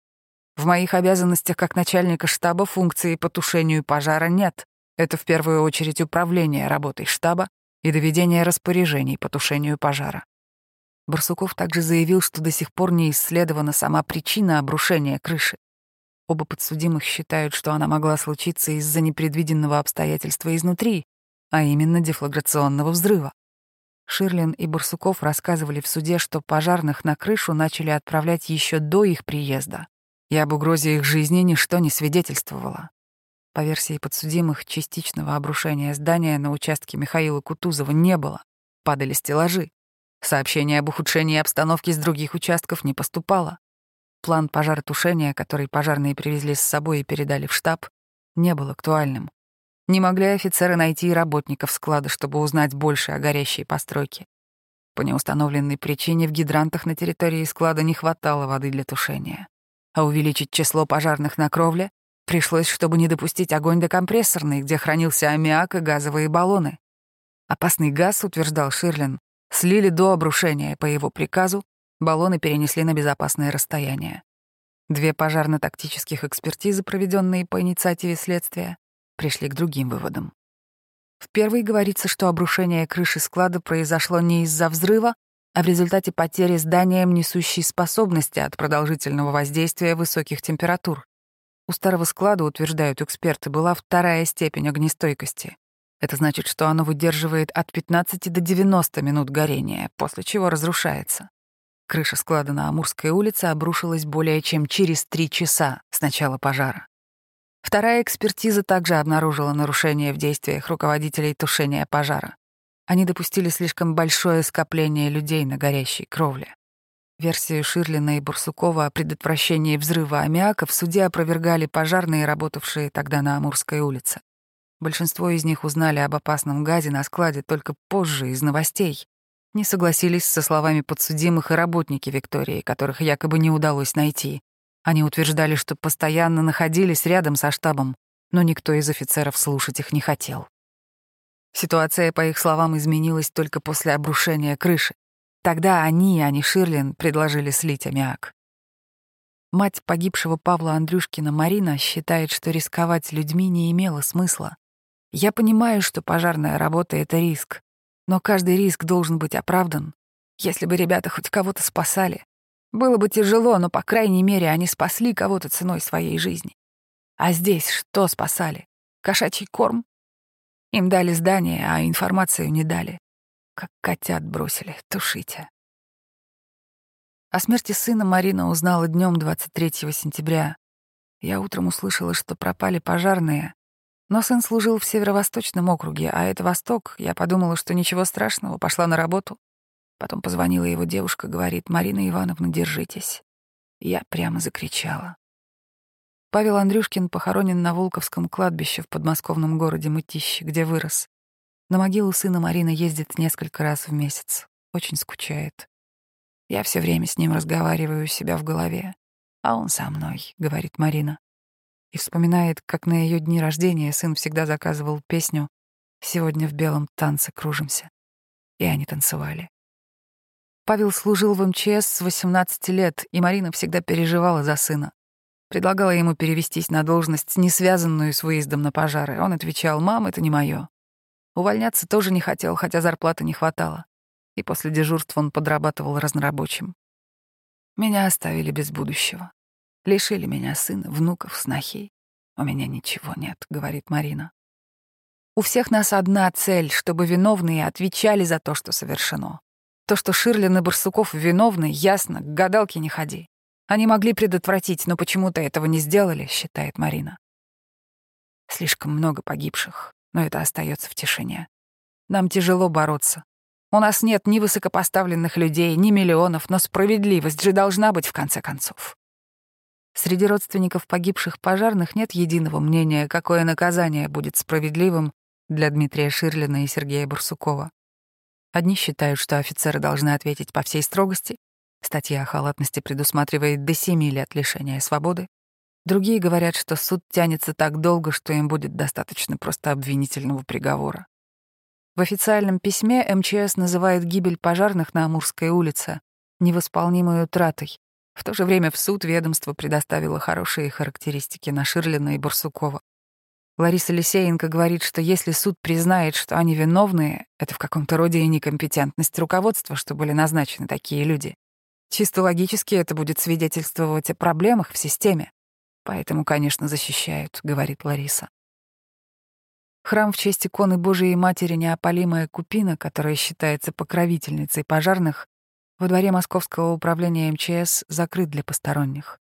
В моих обязанностях как начальника штаба функции по тушению пожара нет. Это в первую очередь управление работой штаба и доведение распоряжений по тушению пожара. Барсуков также заявил, что до сих пор не исследована сама причина обрушения крыши. Оба подсудимых считают, что она могла случиться из-за непредвиденного обстоятельства изнутри, а именно дефлаграционного взрыва. Ширлин и Барсуков рассказывали в суде, что пожарных на крышу начали отправлять еще до их приезда, и об угрозе их жизни ничто не свидетельствовало. По версии подсудимых, частичного обрушения здания на участке Михаила Кутузова не было. Падали стеллажи. Сообщение об ухудшении обстановки с других участков не поступало. План пожаротушения, который пожарные привезли с собой и передали в штаб, не был актуальным. Не могли офицеры найти и работников склада, чтобы узнать больше о горящей постройке. По неустановленной причине в гидрантах на территории склада не хватало воды для тушения. А увеличить число пожарных на кровле Пришлось, чтобы не допустить огонь до компрессорной, где хранился аммиак и газовые баллоны. Опасный газ, утверждал Ширлин, слили до обрушения по его приказу, баллоны перенесли на безопасное расстояние. Две пожарно-тактических экспертизы, проведенные по инициативе следствия, пришли к другим выводам. В первой говорится, что обрушение крыши склада произошло не из-за взрыва, а в результате потери зданием несущей способности от продолжительного воздействия высоких температур. У старого склада, утверждают эксперты, была вторая степень огнестойкости. Это значит, что оно выдерживает от 15 до 90 минут горения, после чего разрушается. Крыша склада на Амурской улице обрушилась более чем через три часа с начала пожара. Вторая экспертиза также обнаружила нарушение в действиях руководителей тушения пожара. Они допустили слишком большое скопление людей на горящей кровле. Версию Ширлина и Бурсукова о предотвращении взрыва аммиака в суде опровергали пожарные, работавшие тогда на Амурской улице. Большинство из них узнали об опасном газе на складе только позже из новостей. Не согласились со словами подсудимых и работники Виктории, которых якобы не удалось найти. Они утверждали, что постоянно находились рядом со штабом, но никто из офицеров слушать их не хотел. Ситуация, по их словам, изменилась только после обрушения крыши. Тогда они, а не Ширлин, предложили слить аммиак. Мать погибшего Павла Андрюшкина Марина считает, что рисковать людьми не имело смысла. Я понимаю, что пожарная работа — это риск, но каждый риск должен быть оправдан. Если бы ребята хоть кого-то спасали. Было бы тяжело, но, по крайней мере, они спасли кого-то ценой своей жизни. А здесь что спасали? Кошачий корм? Им дали здание, а информацию не дали. Как котят бросили, тушите. О смерти сына Марина узнала днем 23 сентября. Я утром услышала, что пропали пожарные. Но сын служил в северо-восточном округе, а это Восток. Я подумала, что ничего страшного, пошла на работу. Потом позвонила его девушка, говорит, «Марина Ивановна, держитесь». Я прямо закричала. Павел Андрюшкин похоронен на Волковском кладбище в подмосковном городе Мытище, где вырос. На могилу сына Марина ездит несколько раз в месяц. Очень скучает. Я все время с ним разговариваю у себя в голове. А он со мной, — говорит Марина. И вспоминает, как на ее дни рождения сын всегда заказывал песню «Сегодня в белом танце кружимся». И они танцевали. Павел служил в МЧС с 18 лет, и Марина всегда переживала за сына. Предлагала ему перевестись на должность, не связанную с выездом на пожары. Он отвечал, «Мам, это не мое». Увольняться тоже не хотел, хотя зарплаты не хватало. И после дежурства он подрабатывал разнорабочим. Меня оставили без будущего. Лишили меня сына, внуков, снохей. У меня ничего нет, говорит Марина. У всех нас одна цель, чтобы виновные отвечали за то, что совершено. То, что Ширлин и Барсуков виновны, ясно, к гадалке не ходи. Они могли предотвратить, но почему-то этого не сделали, считает Марина. Слишком много погибших, но это остается в тишине. Нам тяжело бороться. У нас нет ни высокопоставленных людей, ни миллионов, но справедливость же должна быть в конце концов. Среди родственников погибших пожарных нет единого мнения, какое наказание будет справедливым для Дмитрия Ширлина и Сергея Барсукова. Одни считают, что офицеры должны ответить по всей строгости, Статья о халатности предусматривает до семи лет лишения свободы. Другие говорят, что суд тянется так долго, что им будет достаточно просто обвинительного приговора. В официальном письме МЧС называет гибель пожарных на Амурской улице невосполнимой утратой. В то же время в суд ведомство предоставило хорошие характеристики на Ширлина и Барсукова. Лариса Лисеенко говорит, что если суд признает, что они виновные, это в каком-то роде и некомпетентность руководства, что были назначены такие люди. Чисто логически это будет свидетельствовать о проблемах в системе. Поэтому, конечно, защищают, говорит Лариса. Храм в честь иконы Божией Матери Неопалимая Купина, которая считается покровительницей пожарных, во дворе Московского управления МЧС закрыт для посторонних.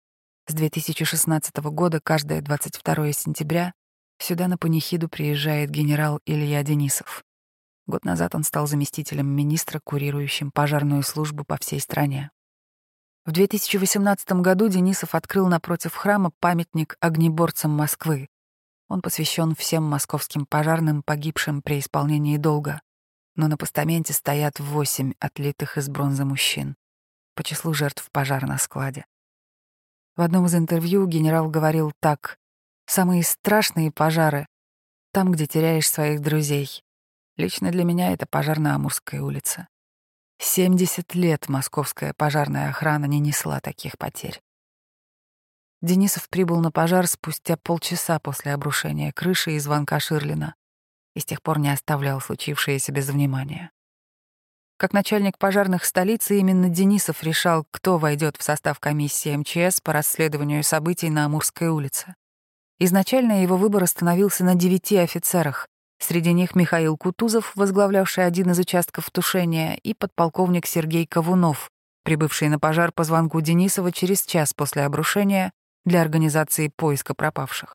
С 2016 года каждое 22 сентября сюда на панихиду приезжает генерал Илья Денисов. Год назад он стал заместителем министра, курирующим пожарную службу по всей стране. В 2018 году Денисов открыл напротив храма памятник огнеборцам Москвы. Он посвящен всем московским пожарным, погибшим при исполнении долга. Но на постаменте стоят восемь отлитых из бронзы мужчин по числу жертв пожара на складе. В одном из интервью генерал говорил так. «Самые страшные пожары — там, где теряешь своих друзей. Лично для меня это пожар на Амурской улице. 70 лет московская пожарная охрана не несла таких потерь. Денисов прибыл на пожар спустя полчаса после обрушения крыши и звонка Ширлина и с тех пор не оставлял случившееся без внимания. Как начальник пожарных столицы, именно Денисов решал, кто войдет в состав комиссии МЧС по расследованию событий на Амурской улице. Изначально его выбор остановился на девяти офицерах, Среди них Михаил Кутузов, возглавлявший один из участков тушения, и подполковник Сергей Ковунов, прибывший на пожар по звонку Денисова через час после обрушения для организации поиска пропавших.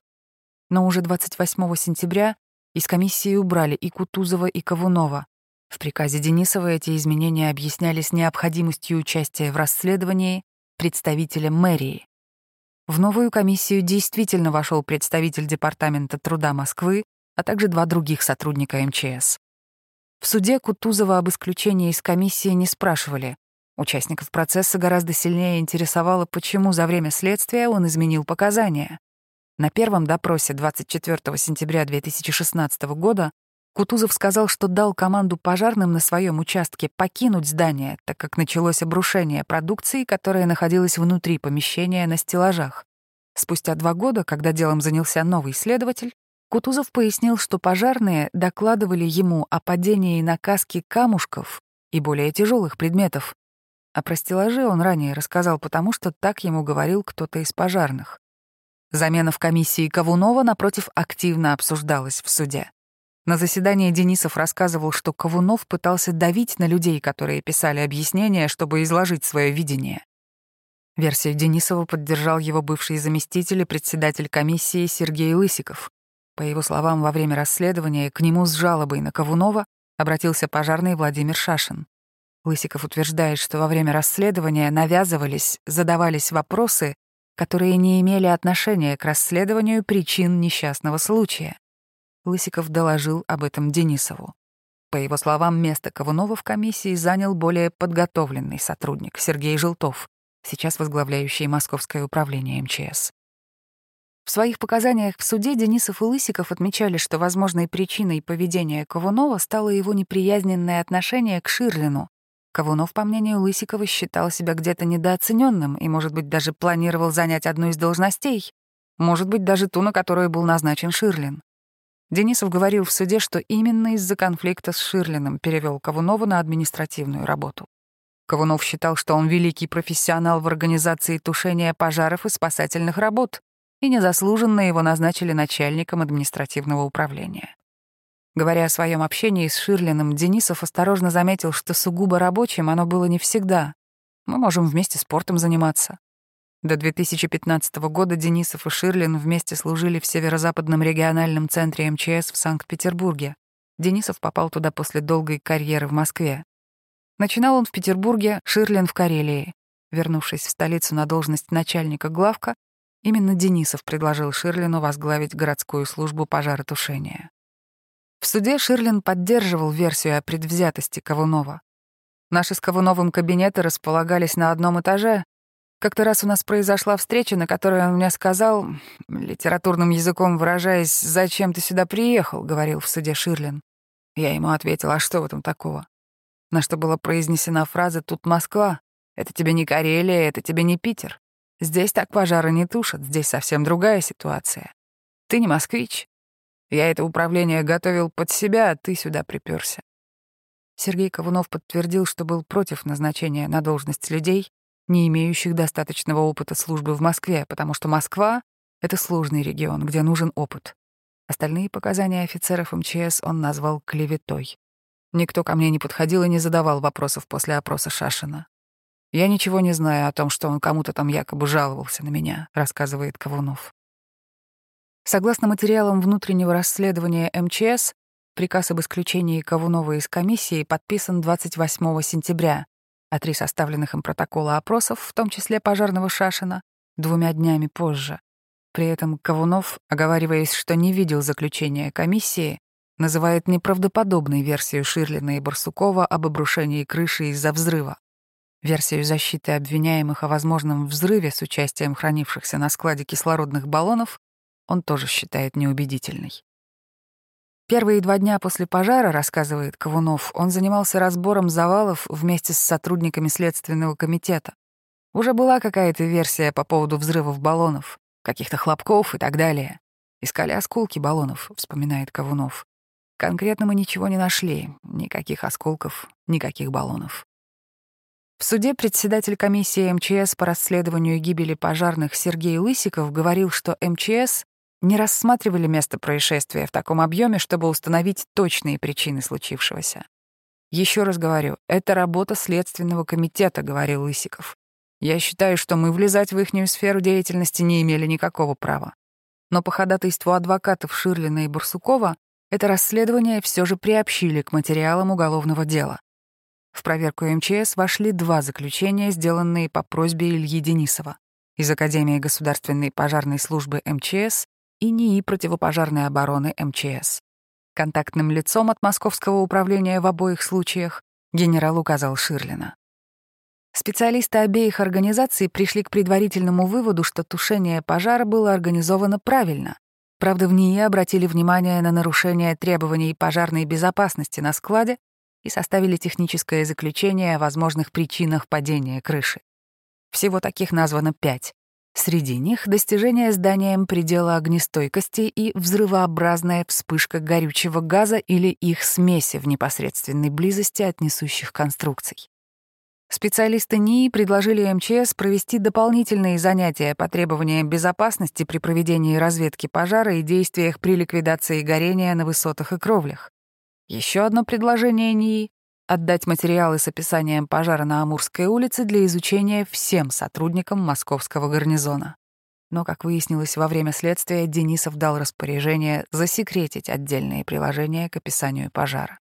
Но уже 28 сентября из комиссии убрали и Кутузова, и Ковунова. В приказе Денисова эти изменения объяснялись необходимостью участия в расследовании представителя мэрии. В новую комиссию действительно вошел представитель Департамента труда Москвы а также два других сотрудника МЧС. В суде Кутузова об исключении из комиссии не спрашивали. Участников процесса гораздо сильнее интересовало, почему за время следствия он изменил показания. На первом допросе 24 сентября 2016 года Кутузов сказал, что дал команду пожарным на своем участке покинуть здание, так как началось обрушение продукции, которая находилась внутри помещения на стеллажах. Спустя два года, когда делом занялся новый следователь, Кутузов пояснил, что пожарные докладывали ему о падении на каски камушков и более тяжелых предметов. А про стеллажи он ранее рассказал, потому что так ему говорил кто-то из пожарных. Замена в комиссии Ковунова, напротив, активно обсуждалась в суде. На заседании Денисов рассказывал, что Ковунов пытался давить на людей, которые писали объяснения, чтобы изложить свое видение. Версию Денисова поддержал его бывший заместитель и председатель комиссии Сергей Лысиков. По его словам, во время расследования к нему с жалобой на Ковунова обратился пожарный Владимир Шашин. Лысиков утверждает, что во время расследования навязывались, задавались вопросы, которые не имели отношения к расследованию причин несчастного случая. Лысиков доложил об этом Денисову. По его словам, место Ковунова в комиссии занял более подготовленный сотрудник Сергей Желтов, сейчас возглавляющий Московское управление МЧС. В своих показаниях в суде Денисов и Лысиков отмечали, что возможной причиной поведения Ковунова стало его неприязненное отношение к Ширлину. Ковунов, по мнению Лысикова, считал себя где-то недооцененным и, может быть, даже планировал занять одну из должностей, может быть, даже ту, на которую был назначен Ширлин. Денисов говорил в суде, что именно из-за конфликта с Ширлиным перевел Ковунова на административную работу. Ковунов считал, что он великий профессионал в организации тушения пожаров и спасательных работ, и незаслуженно его назначили начальником административного управления. Говоря о своем общении с Ширлиным, Денисов осторожно заметил, что сугубо рабочим оно было не всегда. Мы можем вместе спортом заниматься. До 2015 года Денисов и Ширлин вместе служили в Северо-Западном региональном центре МЧС в Санкт-Петербурге. Денисов попал туда после долгой карьеры в Москве. Начинал он в Петербурге, Ширлин в Карелии. Вернувшись в столицу на должность начальника главка, именно Денисов предложил Ширлину возглавить городскую службу пожаротушения. В суде Ширлин поддерживал версию о предвзятости Ковунова. Наши с Ковуновым кабинеты располагались на одном этаже, как-то раз у нас произошла встреча, на которой он мне сказал, литературным языком выражаясь, «Зачем ты сюда приехал?» — говорил в суде Ширлин. Я ему ответил, «А что в этом такого?» На что была произнесена фраза «Тут Москва. Это тебе не Карелия, это тебе не Питер. Здесь так пожары не тушат, здесь совсем другая ситуация. Ты не москвич. Я это управление готовил под себя, а ты сюда приперся. Сергей Ковунов подтвердил, что был против назначения на должность людей, не имеющих достаточного опыта службы в Москве, потому что Москва — это сложный регион, где нужен опыт. Остальные показания офицеров МЧС он назвал клеветой. Никто ко мне не подходил и не задавал вопросов после опроса Шашина. «Я ничего не знаю о том, что он кому-то там якобы жаловался на меня», — рассказывает Ковунов. Согласно материалам внутреннего расследования МЧС, приказ об исключении Ковунова из комиссии подписан 28 сентября, а три составленных им протокола опросов, в том числе пожарного Шашина, двумя днями позже. При этом Ковунов, оговариваясь, что не видел заключения комиссии, называет неправдоподобной версию Ширлина и Барсукова об обрушении крыши из-за взрыва. Версию защиты обвиняемых о возможном взрыве с участием хранившихся на складе кислородных баллонов он тоже считает неубедительной. Первые два дня после пожара, рассказывает Ковунов, он занимался разбором завалов вместе с сотрудниками Следственного комитета. Уже была какая-то версия по поводу взрывов баллонов, каких-то хлопков и так далее. Искали осколки баллонов, вспоминает Ковунов. Конкретно мы ничего не нашли, никаких осколков, никаких баллонов. В суде председатель комиссии МЧС по расследованию гибели пожарных Сергей Лысиков говорил, что МЧС не рассматривали место происшествия в таком объеме, чтобы установить точные причины случившегося. Еще раз говорю, это работа Следственного комитета, говорил Лысиков. Я считаю, что мы влезать в ихнюю сферу деятельности не имели никакого права. Но по ходатайству адвокатов Ширлина и Барсукова это расследование все же приобщили к материалам уголовного дела. В проверку МЧС вошли два заключения, сделанные по просьбе Ильи Денисова из Академии государственной пожарной службы МЧС и НИИ противопожарной обороны МЧС. Контактным лицом от Московского управления в обоих случаях генерал указал Ширлина. Специалисты обеих организаций пришли к предварительному выводу, что тушение пожара было организовано правильно. Правда, в НИИ обратили внимание на нарушение требований пожарной безопасности на складе и составили техническое заключение о возможных причинах падения крыши. Всего таких названо пять. Среди них достижение зданием предела огнестойкости и взрывообразная вспышка горючего газа или их смеси в непосредственной близости от несущих конструкций. Специалисты НИИ предложили МЧС провести дополнительные занятия по требованиям безопасности при проведении разведки пожара и действиях при ликвидации горения на высотах и кровлях. Еще одно предложение НИИ отдать материалы с описанием пожара на Амурской улице для изучения всем сотрудникам московского гарнизона. Но, как выяснилось во время следствия, Денисов дал распоряжение засекретить отдельные приложения к описанию пожара.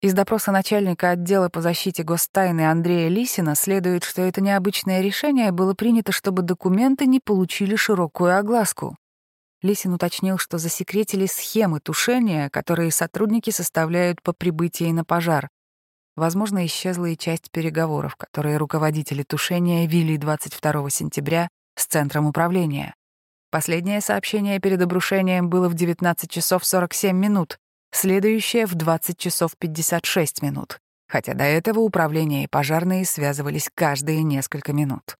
Из допроса начальника отдела по защите гостайны Андрея Лисина следует, что это необычное решение было принято, чтобы документы не получили широкую огласку. Лисин уточнил, что засекретили схемы тушения, которые сотрудники составляют по прибытии на пожар. Возможно, исчезла и часть переговоров, которые руководители тушения вели 22 сентября с Центром управления. Последнее сообщение перед обрушением было в 19 часов 47 минут, следующее — в 20 часов 56 минут, хотя до этого управление и пожарные связывались каждые несколько минут.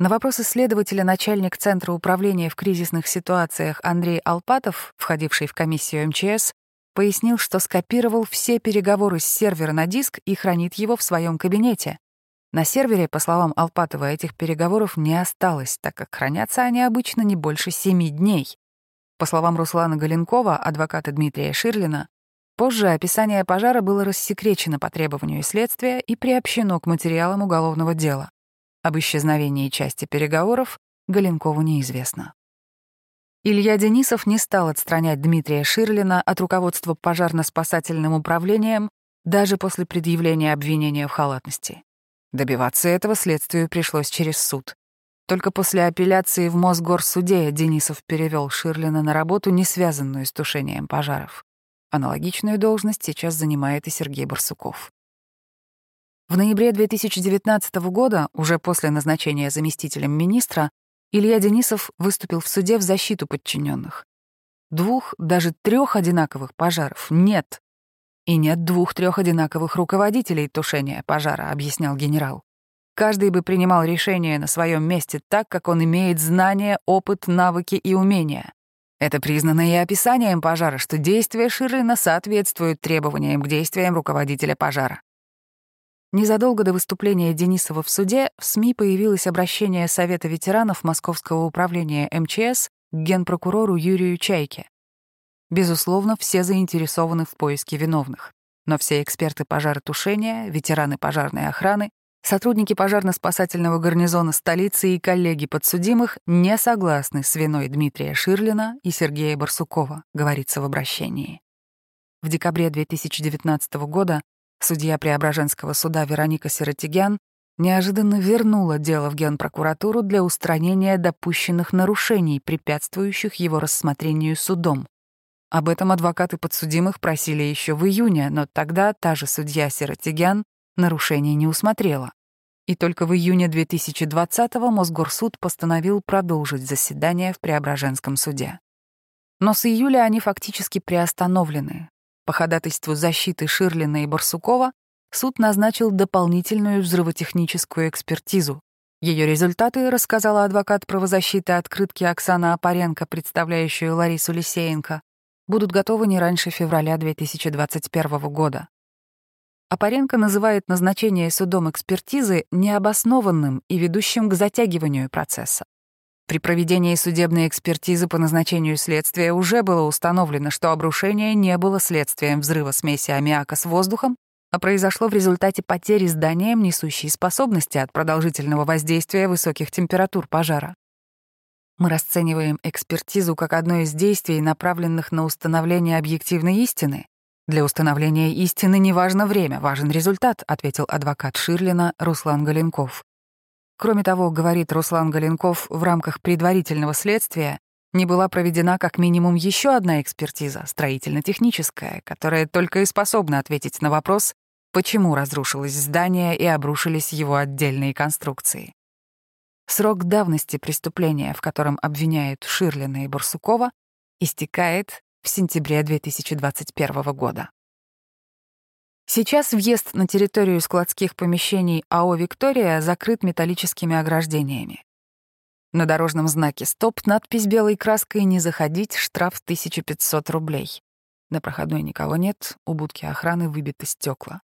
На вопрос исследователя начальник Центра управления в кризисных ситуациях Андрей Алпатов, входивший в комиссию МЧС, пояснил, что скопировал все переговоры с сервера на диск и хранит его в своем кабинете. На сервере, по словам Алпатова, этих переговоров не осталось, так как хранятся они обычно не больше семи дней. По словам Руслана Галенкова, адвоката Дмитрия Ширлина, позже описание пожара было рассекречено по требованию следствия и приобщено к материалам уголовного дела. Об исчезновении части переговоров Галенкову неизвестно. Илья Денисов не стал отстранять Дмитрия Ширлина от руководства пожарно-спасательным управлением даже после предъявления обвинения в халатности. Добиваться этого следствию пришлось через суд. Только после апелляции в Мосгорсуде Денисов перевел Ширлина на работу, не связанную с тушением пожаров. Аналогичную должность сейчас занимает и Сергей Барсуков. В ноябре 2019 года, уже после назначения заместителем министра, Илья Денисов выступил в суде в защиту подчиненных. Двух, даже трех одинаковых пожаров нет. И нет двух-трех одинаковых руководителей тушения пожара, объяснял генерал. Каждый бы принимал решение на своем месте так, как он имеет знания, опыт, навыки и умения. Это признано и описанием пожара, что действия Ширлина соответствуют требованиям к действиям руководителя пожара. Незадолго до выступления Денисова в суде в СМИ появилось обращение Совета ветеранов Московского управления МЧС к генпрокурору Юрию Чайке. Безусловно, все заинтересованы в поиске виновных. Но все эксперты пожаротушения, ветераны пожарной охраны, сотрудники пожарно-спасательного гарнизона столицы и коллеги подсудимых не согласны с виной Дмитрия Ширлина и Сергея Барсукова, говорится в обращении. В декабре 2019 года Судья Преображенского суда Вероника Сиротигян неожиданно вернула дело в Генпрокуратуру для устранения допущенных нарушений, препятствующих его рассмотрению судом. Об этом адвокаты подсудимых просили еще в июне, но тогда та же судья Сиротигян нарушений не усмотрела. И только в июне 2020-го Мосгорсуд постановил продолжить заседание в Преображенском суде. Но с июля они фактически приостановлены, по ходатайству защиты Ширлина и Барсукова суд назначил дополнительную взрывотехническую экспертизу. Ее результаты, рассказала адвокат правозащиты открытки Оксана Апаренко, представляющая Ларису Лисеенко, будут готовы не раньше февраля 2021 года. Апаренко называет назначение судом экспертизы необоснованным и ведущим к затягиванию процесса. При проведении судебной экспертизы по назначению следствия уже было установлено, что обрушение не было следствием взрыва смеси аммиака с воздухом, а произошло в результате потери зданием несущей способности от продолжительного воздействия высоких температур пожара. Мы расцениваем экспертизу как одно из действий, направленных на установление объективной истины. Для установления истины не важно время, важен результат, ответил адвокат Ширлина Руслан Галенков. Кроме того, говорит Руслан Галенков, в рамках предварительного следствия не была проведена как минимум еще одна экспертиза, строительно-техническая, которая только и способна ответить на вопрос, почему разрушилось здание и обрушились его отдельные конструкции. Срок давности преступления, в котором обвиняют Ширлина и Барсукова, истекает в сентябре 2021 года. Сейчас въезд на территорию складских помещений АО «Виктория» закрыт металлическими ограждениями. На дорожном знаке «Стоп» надпись белой краской «Не заходить», штраф 1500 рублей. На проходной никого нет, у будки охраны выбиты стекла.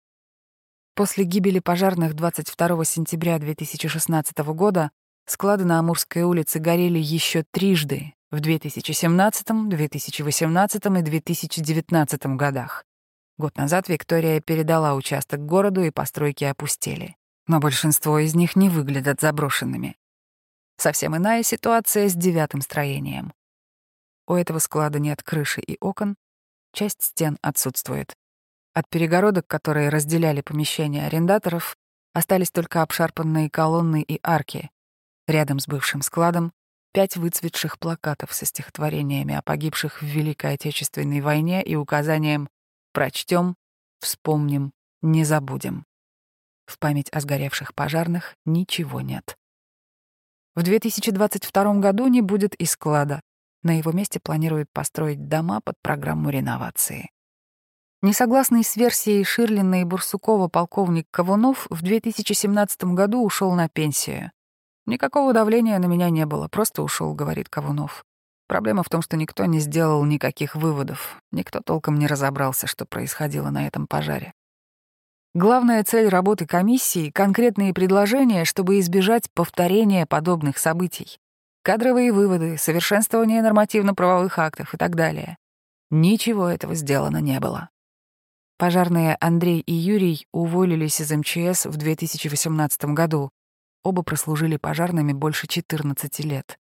После гибели пожарных 22 сентября 2016 года склады на Амурской улице горели еще трижды в 2017, 2018 и 2019 годах. Год назад Виктория передала участок городу, и постройки опустели. Но большинство из них не выглядят заброшенными. Совсем иная ситуация с девятым строением. У этого склада нет крыши и окон, часть стен отсутствует. От перегородок, которые разделяли помещения арендаторов, остались только обшарпанные колонны и арки. Рядом с бывшим складом пять выцветших плакатов со стихотворениями о погибших в Великой Отечественной войне и указанием «Прочтем, вспомним, не забудем». В память о сгоревших пожарных ничего нет. В 2022 году не будет и склада. На его месте планируют построить дома под программу реновации. Несогласный с версией Ширлина и Бурсукова полковник Ковунов в 2017 году ушел на пенсию. «Никакого давления на меня не было, просто ушел, говорит Ковунов. Проблема в том, что никто не сделал никаких выводов, никто толком не разобрался, что происходило на этом пожаре. Главная цель работы комиссии — конкретные предложения, чтобы избежать повторения подобных событий. Кадровые выводы, совершенствование нормативно-правовых актов и так далее. Ничего этого сделано не было. Пожарные Андрей и Юрий уволились из МЧС в 2018 году. Оба прослужили пожарными больше 14 лет.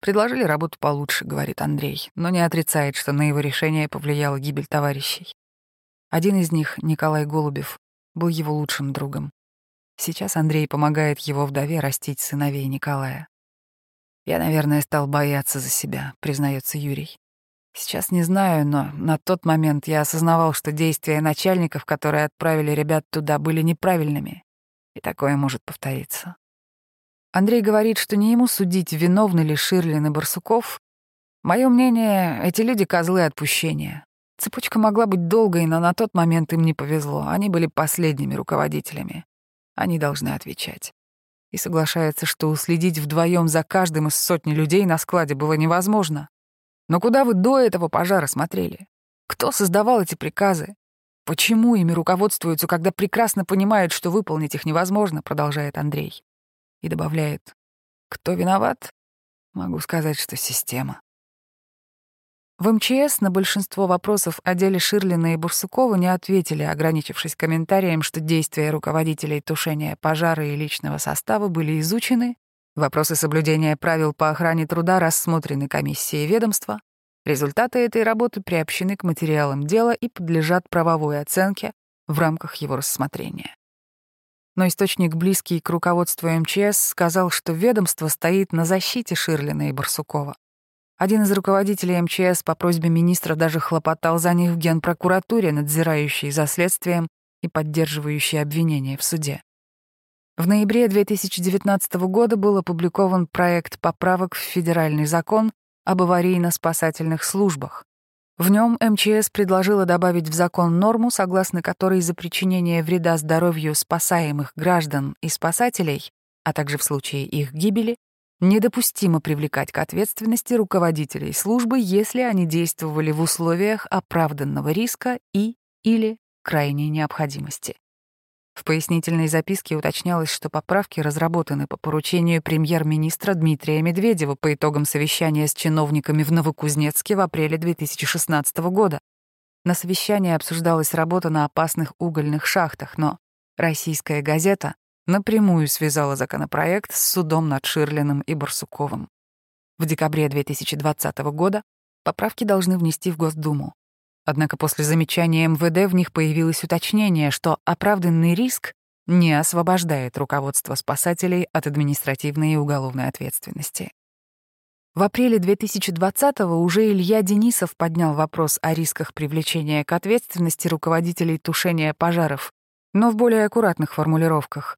«Предложили работу получше», — говорит Андрей, но не отрицает, что на его решение повлияла гибель товарищей. Один из них, Николай Голубев, был его лучшим другом. Сейчас Андрей помогает его вдове растить сыновей Николая. «Я, наверное, стал бояться за себя», — признается Юрий. «Сейчас не знаю, но на тот момент я осознавал, что действия начальников, которые отправили ребят туда, были неправильными, и такое может повториться. Андрей говорит, что не ему судить, виновны ли Ширлин и Барсуков. Мое мнение, эти люди — козлы отпущения. Цепочка могла быть долгой, но на тот момент им не повезло. Они были последними руководителями. Они должны отвечать. И соглашается, что уследить вдвоем за каждым из сотни людей на складе было невозможно. Но куда вы до этого пожара смотрели? Кто создавал эти приказы? Почему ими руководствуются, когда прекрасно понимают, что выполнить их невозможно, продолжает Андрей и добавляет «Кто виноват?» Могу сказать, что система. В МЧС на большинство вопросов о деле Ширлина и Бурсукова не ответили, ограничившись комментарием, что действия руководителей тушения пожара и личного состава были изучены, вопросы соблюдения правил по охране труда рассмотрены комиссией ведомства, результаты этой работы приобщены к материалам дела и подлежат правовой оценке в рамках его рассмотрения но источник, близкий к руководству МЧС, сказал, что ведомство стоит на защите Ширлина и Барсукова. Один из руководителей МЧС по просьбе министра даже хлопотал за них в Генпрокуратуре, надзирающей за следствием и поддерживающей обвинения в суде. В ноябре 2019 года был опубликован проект поправок в федеральный закон об аварийно-спасательных службах, в нем МЧС предложила добавить в закон норму, согласно которой за причинение вреда здоровью спасаемых граждан и спасателей, а также в случае их гибели, недопустимо привлекать к ответственности руководителей службы, если они действовали в условиях оправданного риска и или крайней необходимости. В пояснительной записке уточнялось, что поправки разработаны по поручению премьер-министра Дмитрия Медведева по итогам совещания с чиновниками в Новокузнецке в апреле 2016 года. На совещании обсуждалась работа на опасных угольных шахтах, но российская газета напрямую связала законопроект с судом над Ширлиным и Барсуковым. В декабре 2020 года поправки должны внести в Госдуму. Однако после замечания МВД в них появилось уточнение, что оправданный риск не освобождает руководство спасателей от административной и уголовной ответственности. В апреле 2020-го уже Илья Денисов поднял вопрос о рисках привлечения к ответственности руководителей тушения пожаров, но в более аккуратных формулировках.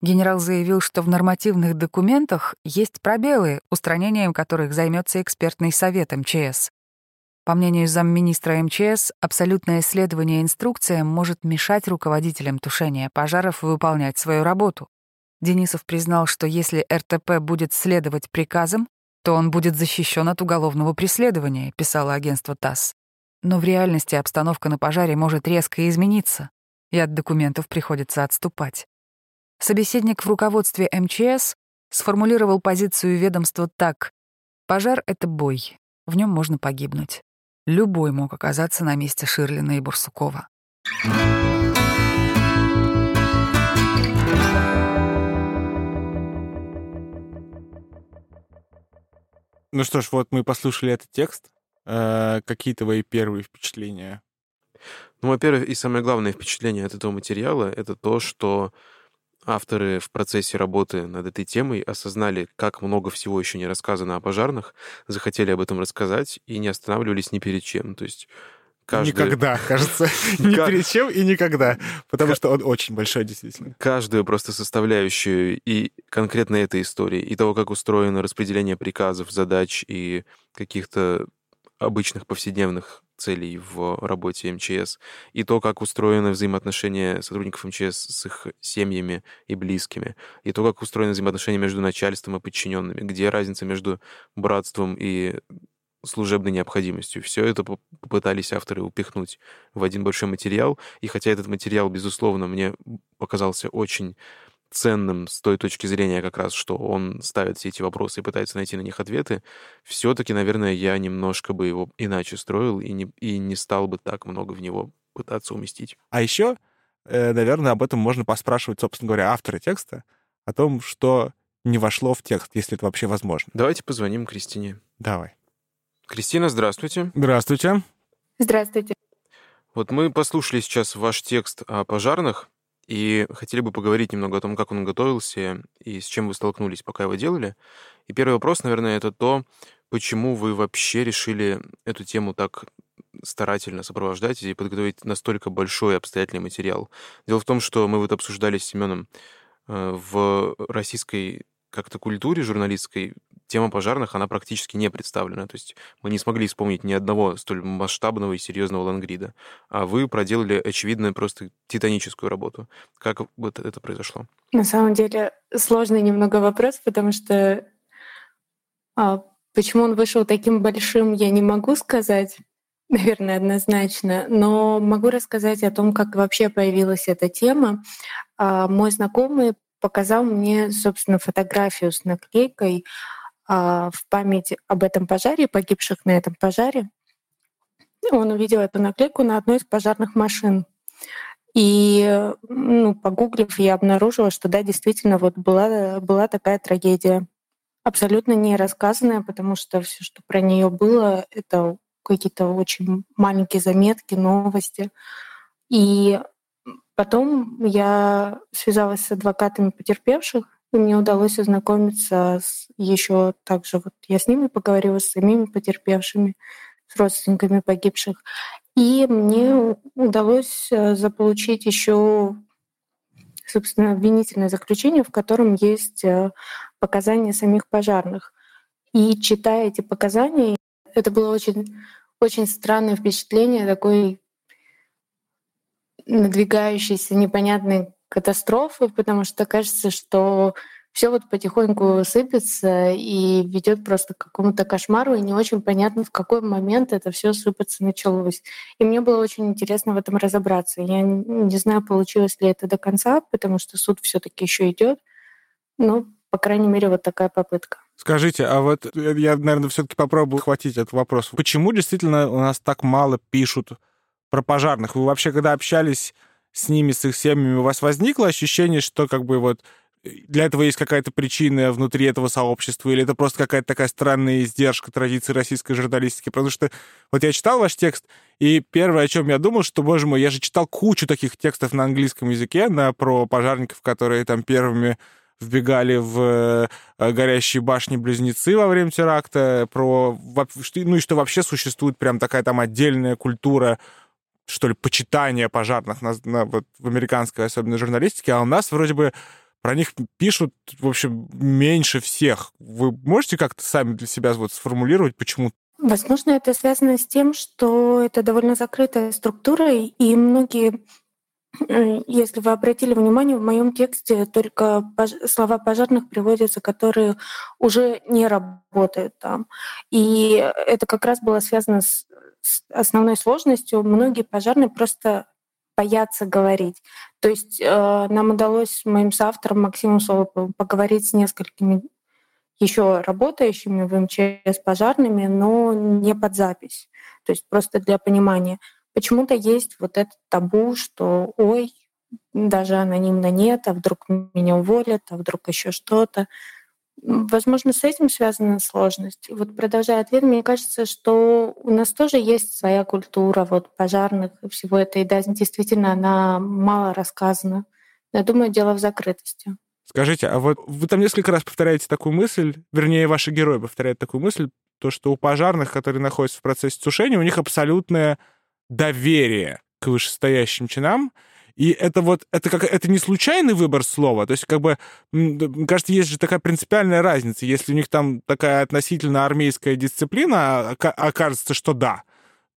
Генерал заявил, что в нормативных документах есть пробелы, устранением которых займется экспертный совет МЧС. По мнению замминистра МЧС, абсолютное следование инструкциям может мешать руководителям тушения пожаров выполнять свою работу. Денисов признал, что если РТП будет следовать приказам, то он будет защищен от уголовного преследования, писало агентство ТАСС. Но в реальности обстановка на пожаре может резко измениться, и от документов приходится отступать. Собеседник в руководстве МЧС сформулировал позицию ведомства так. «Пожар — это бой, в нем можно погибнуть. Любой мог оказаться на месте Ширлина и Бурсукова. Ну что ж, вот мы послушали этот текст. Э, какие твои первые впечатления? Ну, во-первых, и самое главное впечатление от этого материала — это то, что авторы в процессе работы над этой темой осознали, как много всего еще не рассказано о пожарных, захотели об этом рассказать и не останавливались ни перед чем. То есть каждый... Никогда, кажется. Ни перед чем и никогда. Потому что он очень большой, действительно. Каждую просто составляющую и конкретно этой истории, и того, как устроено распределение приказов, задач и каких-то обычных повседневных целей в работе МЧС, и то, как устроены взаимоотношения сотрудников МЧС с их семьями и близкими, и то, как устроены взаимоотношения между начальством и подчиненными, где разница между братством и служебной необходимостью. Все это попытались авторы упихнуть в один большой материал. И хотя этот материал, безусловно, мне показался очень ценным с той точки зрения как раз, что он ставит все эти вопросы и пытается найти на них ответы, все-таки, наверное, я немножко бы его иначе строил и не, и не стал бы так много в него пытаться уместить. А еще, э, наверное, об этом можно поспрашивать, собственно говоря, автора текста, о том, что не вошло в текст, если это вообще возможно. Давайте позвоним Кристине. Давай. Кристина, здравствуйте. Здравствуйте. Здравствуйте. Вот мы послушали сейчас ваш текст о пожарных, и хотели бы поговорить немного о том, как он готовился и с чем вы столкнулись, пока его делали. И первый вопрос, наверное, это то, почему вы вообще решили эту тему так старательно сопровождать и подготовить настолько большой обстоятельный материал. Дело в том, что мы вот обсуждали с Семеном э, в российской как-то культуре журналистской тема пожарных, она практически не представлена. То есть мы не смогли вспомнить ни одного столь масштабного и серьезного лангрида. А вы проделали, очевидно, просто титаническую работу. Как вот это произошло? На самом деле сложный немного вопрос, потому что а, почему он вышел таким большим, я не могу сказать. Наверное, однозначно. Но могу рассказать о том, как вообще появилась эта тема. А, мой знакомый показал мне, собственно, фотографию с наклейкой в память об этом пожаре, погибших на этом пожаре. Он увидел эту наклейку на одной из пожарных машин. И, ну, погуглив, я обнаружила, что да, действительно, вот была, была такая трагедия. Абсолютно не рассказанная, потому что все, что про нее было, это какие-то очень маленькие заметки, новости. И потом я связалась с адвокатами потерпевших, и мне удалось ознакомиться с еще также вот я с ними поговорила, с самими потерпевшими, с родственниками погибших. И мне удалось э, заполучить еще собственно, обвинительное заключение, в котором есть э, показания самих пожарных. И читая эти показания, это было очень, очень странное впечатление такой надвигающейся непонятной катастрофы, потому что кажется, что все вот потихоньку сыпется и ведет просто к какому-то кошмару, и не очень понятно, в какой момент это все сыпаться началось. И мне было очень интересно в этом разобраться. Я не знаю, получилось ли это до конца, потому что суд все-таки еще идет. Но, по крайней мере, вот такая попытка. Скажите, а вот э, я, наверное, все-таки попробую хватить этот вопрос. Почему действительно у нас так мало пишут про пожарных? Вы вообще, когда общались с ними, с их семьями, у вас возникло ощущение, что как бы вот э, для этого есть какая-то причина внутри этого сообщества, или это просто какая-то такая странная издержка традиции российской журналистики? Потому что вот я читал ваш текст, и первое, о чем я думал, что, боже мой, я же читал кучу таких текстов на английском языке на, про пожарников, которые там первыми вбегали в э, горящие башни-близнецы во время теракта, про, ну и что вообще существует прям такая там отдельная культура что ли, почитание пожарных на, на, вот, в американской, особенно журналистике, а у нас вроде бы про них пишут, в общем, меньше всех. Вы можете как-то сами для себя вот сформулировать, почему? Возможно, это связано с тем, что это довольно закрытая структура, и многие если вы обратили внимание, в моем тексте только слова пожарных приводятся, которые уже не работают там. И это как раз было связано с основной сложностью. Многие пожарные просто боятся говорить. То есть э, нам удалось моим соавтором Максимом Солоповым поговорить с несколькими еще работающими в МЧС пожарными, но не под запись. То есть просто для понимания — почему-то есть вот этот табу, что ой, даже анонимно нет, а вдруг меня уволят, а вдруг еще что-то. Возможно, с этим связана сложность. Вот продолжая ответ, мне кажется, что у нас тоже есть своя культура вот пожарных и всего этого. И да, действительно, она мало рассказана. Я думаю, дело в закрытости. Скажите, а вот вы там несколько раз повторяете такую мысль, вернее, ваши герои повторяют такую мысль, то, что у пожарных, которые находятся в процессе тушения, у них абсолютное доверие к вышестоящим чинам, и это вот, это как, это не случайный выбор слова, то есть как бы, кажется, есть же такая принципиальная разница. Если у них там такая относительно армейская дисциплина, окажется, что да,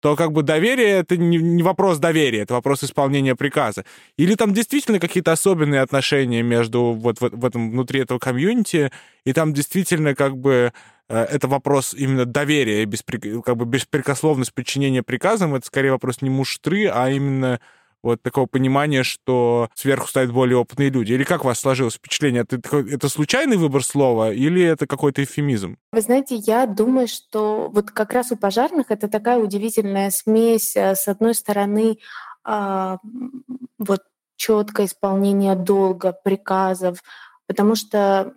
то как бы доверие — это не, вопрос доверия, это вопрос исполнения приказа. Или там действительно какие-то особенные отношения между вот в, в этом, внутри этого комьюнити, и там действительно как бы э, это вопрос именно доверия, беспрек... как бы беспрекословность подчинения приказам, это скорее вопрос не муштры, а именно вот такого понимания, что сверху стоят более опытные люди? Или как у вас сложилось впечатление? Это, это случайный выбор слова или это какой-то эфемизм? Вы знаете, я думаю, что вот как раз у пожарных это такая удивительная смесь. Э, с одной стороны, а, вот четкое исполнение долга, приказов, потому что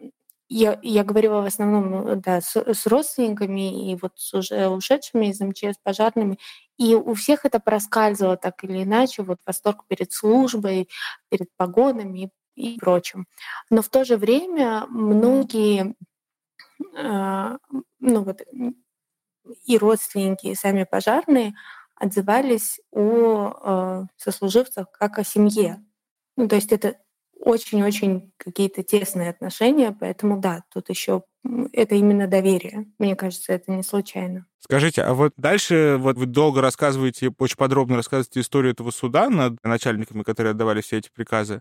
я, я говорила в основном да, с, с родственниками и вот с уже ушедшими из МЧС пожарными, и у всех это проскальзывало так или иначе, вот восторг перед службой, перед погонами и, прочим. Но в то же время многие, э, ну вот и родственники, и сами пожарные отзывались о э, сослуживцах как о семье. Ну, то есть это очень-очень какие-то тесные отношения, поэтому да, тут еще это именно доверие. Мне кажется, это не случайно. Скажите, а вот дальше вот вы долго рассказываете, очень подробно рассказываете историю этого суда над начальниками, которые отдавали все эти приказы.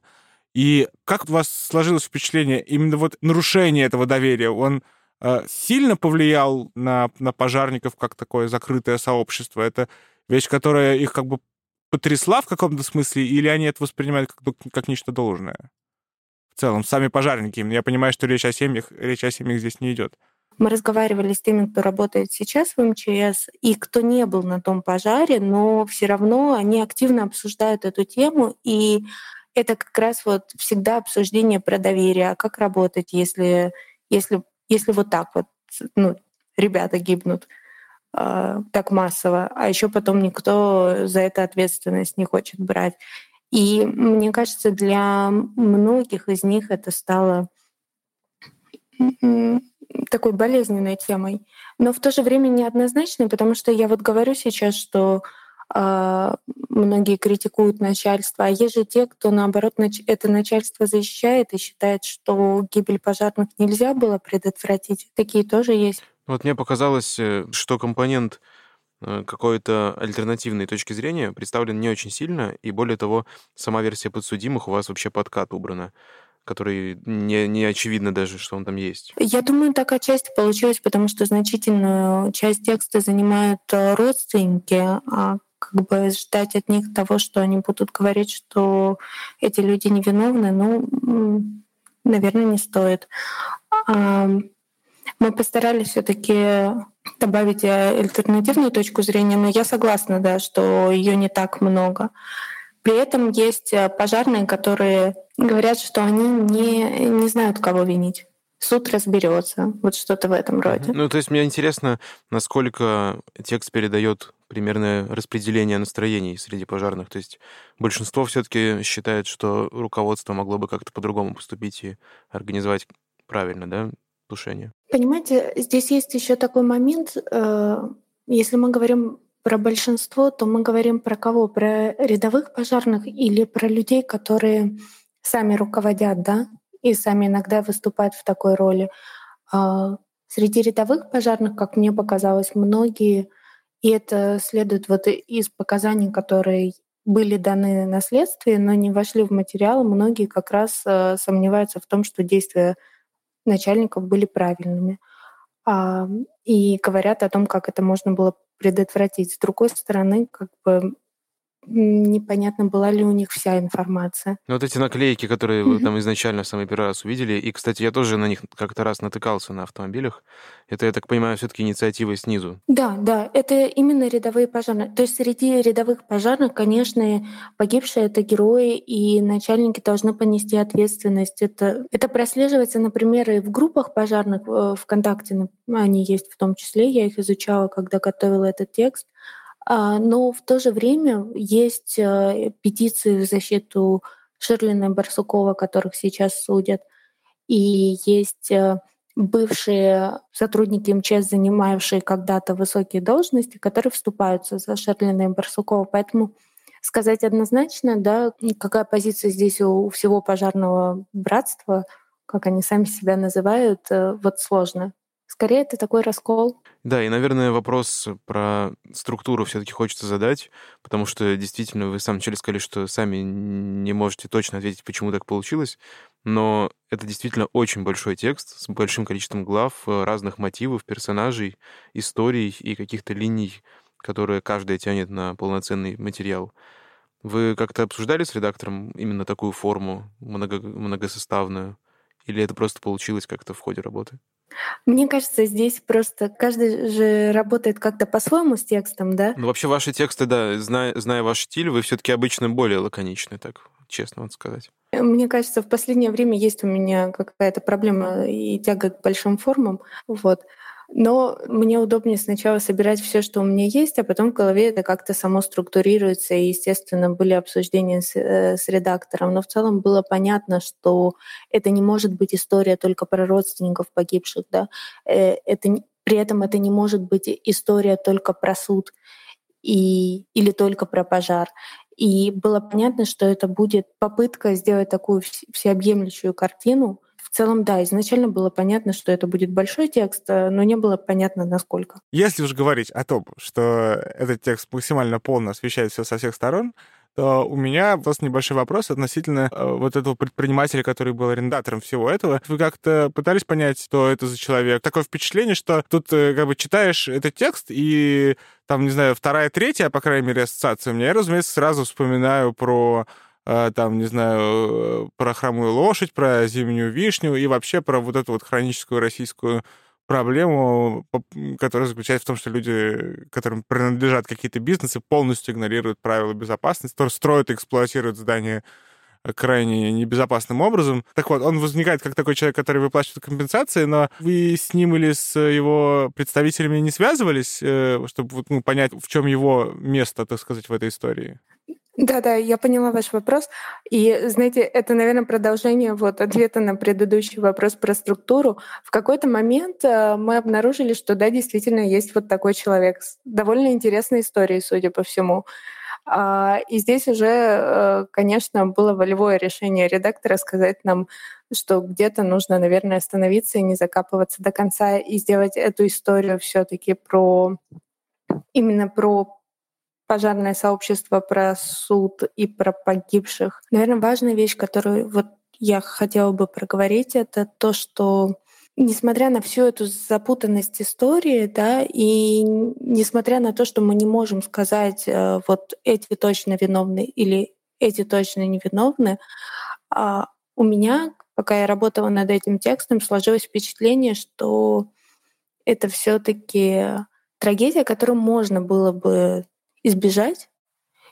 И как у вас сложилось впечатление, именно вот нарушение этого доверия, он э, сильно повлиял на, на пожарников как такое закрытое сообщество? Это вещь, которая их как бы потрясла в каком-то смысле, или они это воспринимают как, как нечто должное? В целом, сами пожарники. Я понимаю, что речь о семьях, речь о семьях здесь не идет. Мы разговаривали с теми, кто работает сейчас в МЧС, и кто не был на том пожаре, но все равно они активно обсуждают эту тему, и это как раз вот всегда обсуждение про доверие, а как работать, если, если, если вот так вот ну, ребята гибнут. А, так массово, а еще потом никто за это ответственность не хочет брать. И мне кажется, для многих из них это стало такой болезненной темой, но в то же время неоднозначной, потому что я вот говорю сейчас, что э, многие критикуют начальство, а есть же те, кто наоборот это начальство защищает и считает, что гибель пожарных нельзя было предотвратить. Такие тоже есть. Вот мне показалось, э, что компонент э, какой-то альтернативной точки зрения представлен не очень сильно, и более того, сама версия подсудимых у вас вообще подкат убрана который не, не очевидно даже, что он там есть. Я думаю, так отчасти получилось, потому что значительную часть текста занимают э, родственники, а как бы ждать от них того, что они будут говорить, что эти люди невиновны, ну, наверное, не стоит. Мы постарались все-таки добавить э, альтернативную точку зрения, но я согласна, да, что ее не так много. При этом есть э, пожарные, которые говорят, что они не, не знают, кого винить. Суд разберется. Вот что-то в этом роде. Ну, то есть мне интересно, насколько текст передает примерное распределение настроений среди пожарных. То есть большинство все-таки считает, что руководство могло бы как-то по-другому поступить и организовать правильно, да, тушение. Понимаете, здесь есть еще такой момент, э, если мы говорим про большинство, то мы говорим про кого? Про рядовых пожарных или про людей, которые сами руководят, да, и сами иногда выступают в такой роли. А, среди рядовых пожарных, как мне показалось, многие, и это следует вот из показаний, которые были даны на следствие, но не вошли в материал, многие как раз э, сомневаются в том, что действия начальников были правильными. И говорят о том, как это можно было предотвратить. С другой стороны, как бы непонятно, была ли у них вся информация. Ну, вот эти наклейки, которые вы там изначально в самый первый раз увидели, и, кстати, я тоже на них как-то раз натыкался на автомобилях, это, я так понимаю, все таки инициатива снизу. Да, да, это именно рядовые пожарные. То есть среди рядовых пожарных, конечно, погибшие — это герои, и начальники должны понести ответственность. Это, это прослеживается, например, и в группах пожарных э, ВКонтакте, они есть в том числе, я их изучала, когда готовила этот текст. А, но в то же время есть э, петиции в защиту Ширлина и Барсукова, которых сейчас судят, и есть э, бывшие сотрудники МЧС, занимавшие когда-то высокие должности, которые вступаются за Шерлина и Барсукова. Поэтому сказать однозначно, да, какая позиция здесь у всего пожарного братства, как они сами себя называют, э, вот сложно. Скорее, это такой раскол. Да, и, наверное, вопрос про структуру все-таки хочется задать, потому что действительно вы в самом начале сказали, что сами не можете точно ответить, почему так получилось, но это действительно очень большой текст с большим количеством глав, э, разных мотивов, персонажей, историй и каких-то линий, которые каждая тянет на полноценный материал. Вы как-то обсуждали с редактором именно такую форму много, многосоставную? Или это просто получилось как-то в ходе работы? Мне кажется, здесь просто каждый же работает как-то по-своему с текстом, да? Ну, вообще ваши тексты, да, зная, зная ваш стиль, вы все таки обычно более лаконичны, так честно вот сказать. Мне кажется, в последнее время есть у меня какая-то проблема и тяга к большим формам. Вот. Но мне удобнее сначала собирать все, что у меня есть, а потом в голове это как-то само структурируется. И, естественно, были обсуждения с, э, с редактором. Но в целом было понятно, что это не может быть история только про родственников погибших. Да? Э, это, при этом это не может быть история только про суд и, или только про пожар. И было понятно, что это будет попытка сделать такую всеобъемлющую картину, целом, да, изначально было понятно, что это будет большой текст, э, но не было понятно, насколько. Если уж говорить о том, что этот текст максимально полно освещает все со всех сторон, то у меня просто небольшой вопрос относительно э, вот этого предпринимателя, который был арендатором всего этого. Вы как-то пытались понять, что это за человек? Такое впечатление, что тут э, как бы читаешь этот текст, и там, не знаю, вторая, третья, по крайней мере, ассоциация у меня, я, разумеется, сразу вспоминаю про там, не знаю, про хромую лошадь, про зимнюю вишню и вообще про вот эту вот хроническую российскую проблему, которая заключается в том, что люди, которым принадлежат какие-то бизнесы, полностью игнорируют правила безопасности, строят и эксплуатируют здания крайне небезопасным образом. Так вот, он возникает как такой человек, который выплачивает компенсации, но вы с ним или с его представителями не связывались, э, чтобы ну, понять, в чем его место, так сказать, в этой истории? Да-да, я поняла ваш вопрос. И, знаете, это, наверное, продолжение вот ответа на предыдущий вопрос про структуру. В какой-то момент э, мы обнаружили, что да, действительно есть вот такой человек с довольно интересной историей, судя по всему. А, и здесь уже, э, конечно, было волевое решение редактора сказать нам, что где-то нужно, наверное, остановиться и не закапываться до конца и сделать эту историю все-таки про именно про пожарное сообщество, про суд и про погибших. Наверное, важная вещь, которую вот я хотела бы проговорить, это то, что несмотря на всю эту запутанность истории, да, и несмотря на то, что мы не можем сказать, э, вот эти точно виновны или эти точно невиновны, а у меня, пока я работала над этим текстом, сложилось впечатление, что это все-таки трагедия, которую можно было бы избежать,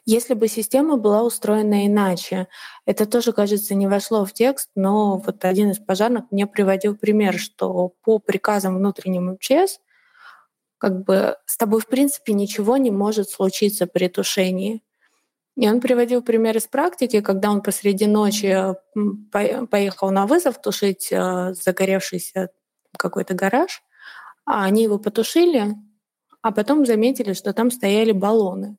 если бы система была устроена иначе. Это тоже, кажется, не вошло в текст, но вот один из пожарных мне приводил пример, что по приказам внутренним МЧС как бы с тобой, в принципе, ничего не может случиться при тушении. И он приводил пример из практики, когда он посреди ночи поехал на вызов тушить э, загоревшийся какой-то гараж, а они его потушили, а потом заметили, что там стояли баллоны.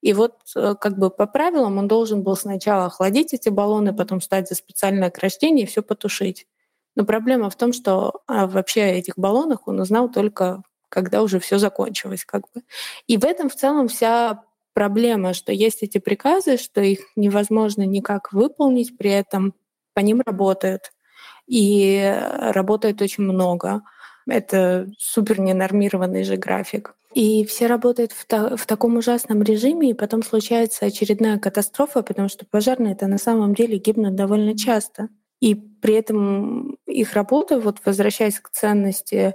И вот э, как бы по правилам он должен был сначала охладить эти баллоны, потом стать за специальное ограждение и все потушить. Но проблема в том, что а, вообще о этих баллонах он узнал только когда уже все закончилось. Как бы. И в этом в целом вся проблема, что есть эти приказы, что их невозможно никак выполнить, при этом по ним работают. И работает очень много. Это супер ненормированный же график. И все работают в, та- в таком ужасном режиме, и потом случается очередная катастрофа, потому что пожарные это на самом деле гибнут довольно часто. И при этом их работа, вот возвращаясь к ценности,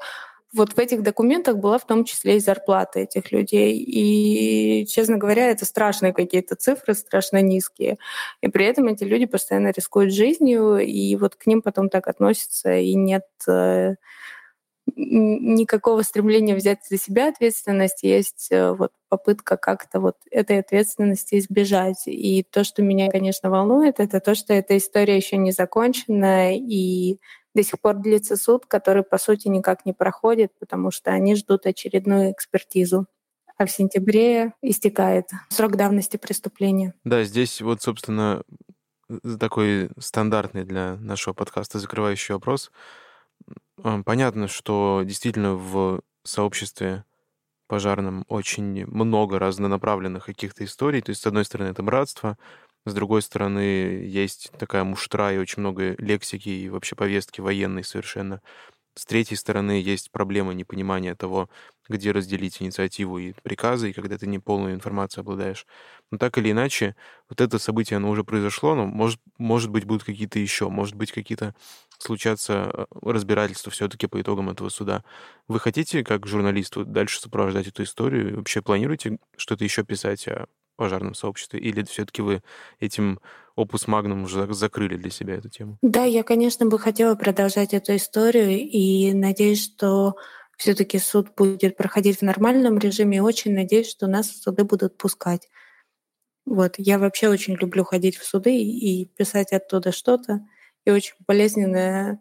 вот в этих документах была в том числе и зарплата этих людей. И, честно говоря, это страшные какие-то цифры, страшно низкие. И при этом эти люди постоянно рискуют жизнью, и вот к ним потом так относятся, и нет э, никакого стремления взять за себя ответственность, есть э, вот попытка как-то вот этой ответственности избежать. И то, что меня, конечно, волнует, это то, что эта история еще не закончена, и до сих пор длится суд, который, по сути, никак не проходит, потому что они ждут очередную экспертизу. А в сентябре истекает срок давности преступления. Да, здесь вот, собственно, такой стандартный для нашего подкаста закрывающий вопрос. Понятно, что действительно в сообществе пожарном очень много разнонаправленных каких-то историй. То есть, с одной стороны, это братство, с другой стороны, есть такая муштра и очень много лексики и вообще повестки военной совершенно. С третьей стороны, есть проблема непонимания того, где разделить инициативу и приказы, и когда ты не полную информацию обладаешь. Но так или иначе, вот это событие, оно уже произошло, но может, может быть, будут какие-то еще, может быть, какие-то случаться э, разбирательства все-таки по итогам этого суда. Вы хотите, как журналист, дальше сопровождать эту историю? Вообще планируете что-то еще писать о пожарном сообществе? Или все-таки вы этим опус магнум уже закрыли для себя эту тему? Да, я, конечно, бы хотела продолжать эту историю и надеюсь, что все-таки суд будет проходить в нормальном режиме. И очень надеюсь, что нас в суды будут пускать. Вот. Я вообще очень люблю ходить в суды и писать оттуда что-то. И очень болезненно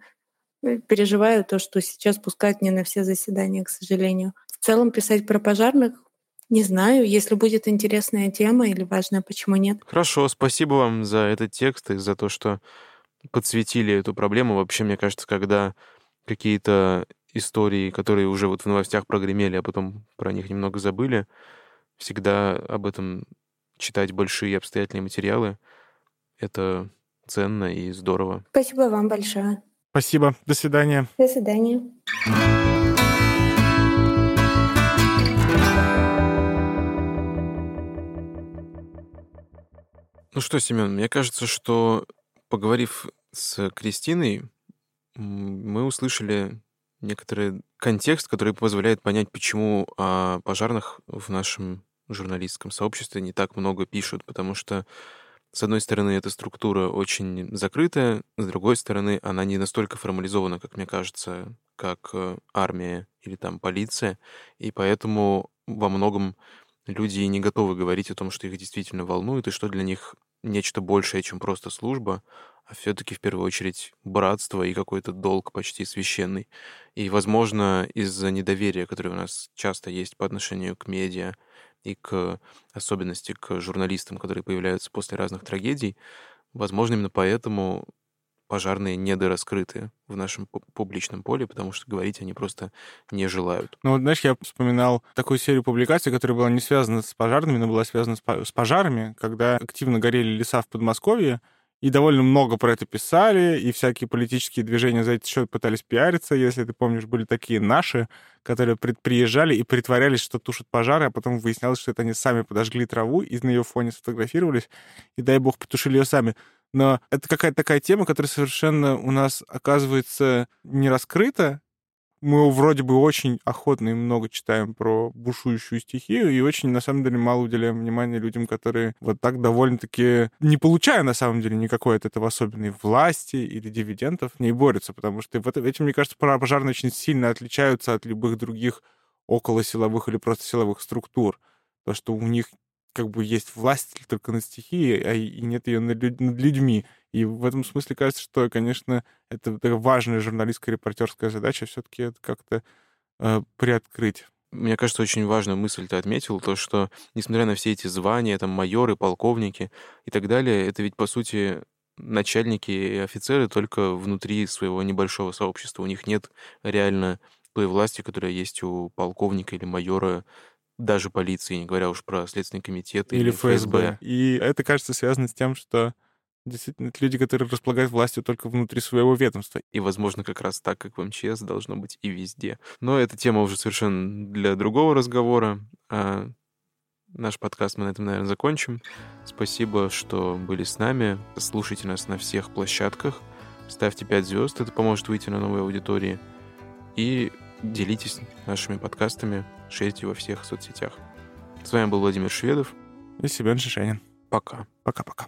э, переживаю то, что сейчас пускают не на все заседания, к сожалению. В целом писать про пожарных не знаю, если будет интересная тема или важная, почему нет. Хорошо, спасибо вам за этот текст и за то, что подсветили эту проблему. Вообще, мне кажется, когда какие-то истории, которые уже вот в новостях прогремели, а потом про них немного забыли, всегда об этом читать большие обстоятельные материалы. Это ценно и здорово. Спасибо вам большое. Спасибо. До свидания. До свидания. Ну что, Семен, мне кажется, что поговорив с Кристиной, мы услышали некоторый контекст, который позволяет понять, почему о пожарных в нашем журналистском сообществе не так много пишут, потому что, с одной стороны, эта структура очень закрытая, с другой стороны, она не настолько формализована, как мне кажется, как э, армия или там полиция, и поэтому во многом люди не готовы говорить о том, что их действительно волнует, и что для них нечто большее, чем просто служба, а все-таки в первую очередь братство и какой-то долг почти священный. И, возможно, из-за недоверия, которое у нас часто есть по отношению к медиа и к особенности к журналистам, которые появляются после разных трагедий, возможно, именно поэтому пожарные недораскрыты в нашем публичном поле, потому что говорить они просто не желают. Ну, вот, знаешь, я вспоминал такую серию публикаций, которая была не связана с пожарными, но была связана с пожарами, когда активно горели леса в Подмосковье, и довольно много про это писали, и всякие политические движения за это счет пытались пиариться. Если ты помнишь, были такие наши, которые приезжали и притворялись, что тушат пожары, а потом выяснялось, что это они сами подожгли траву и на ее фоне сфотографировались, и, дай бог, потушили ее сами но это какая-то такая тема, которая совершенно у нас оказывается не раскрыта. Мы вроде бы очень охотно и много читаем про бушующую стихию и очень, на самом деле, мало уделяем внимания людям, которые вот так довольно-таки, не получая, на самом деле, никакой от этого особенной власти или дивидендов, не борются, потому что в этим, мне кажется, пожарные очень сильно отличаются от любых других околосиловых или просто силовых структур. То, что у них как бы есть власть только над стихией, а и нет ее над, люд- над людьми. И в этом смысле кажется, что, конечно, это важная журналистская репортерская задача все-таки это как-то э, приоткрыть. Мне кажется, очень важную мысль ты отметил, то, что, несмотря на все эти звания, там, майоры, полковники и так далее, это ведь, по сути, начальники и офицеры только внутри своего небольшого сообщества. У них нет реально той власти, которая есть у полковника или майора даже полиции, не говоря уж про Следственный комитет или, или ФСБ. ФСБ. И это, кажется, связано с тем, что Действительно, это люди, которые располагают властью только внутри своего ведомства. И, возможно, как раз так, как в МЧС, должно быть и везде. Но эта тема уже совершенно для другого разговора. А наш подкаст мы на этом, наверное, закончим. Спасибо, что были с нами. Слушайте нас на всех площадках. Ставьте 5 звезд, это поможет выйти на новые аудитории. И делитесь нашими подкастами, шерьте во всех соцсетях. С вами был Владимир Шведов. И Семен Шишенин. Пока. Пока-пока.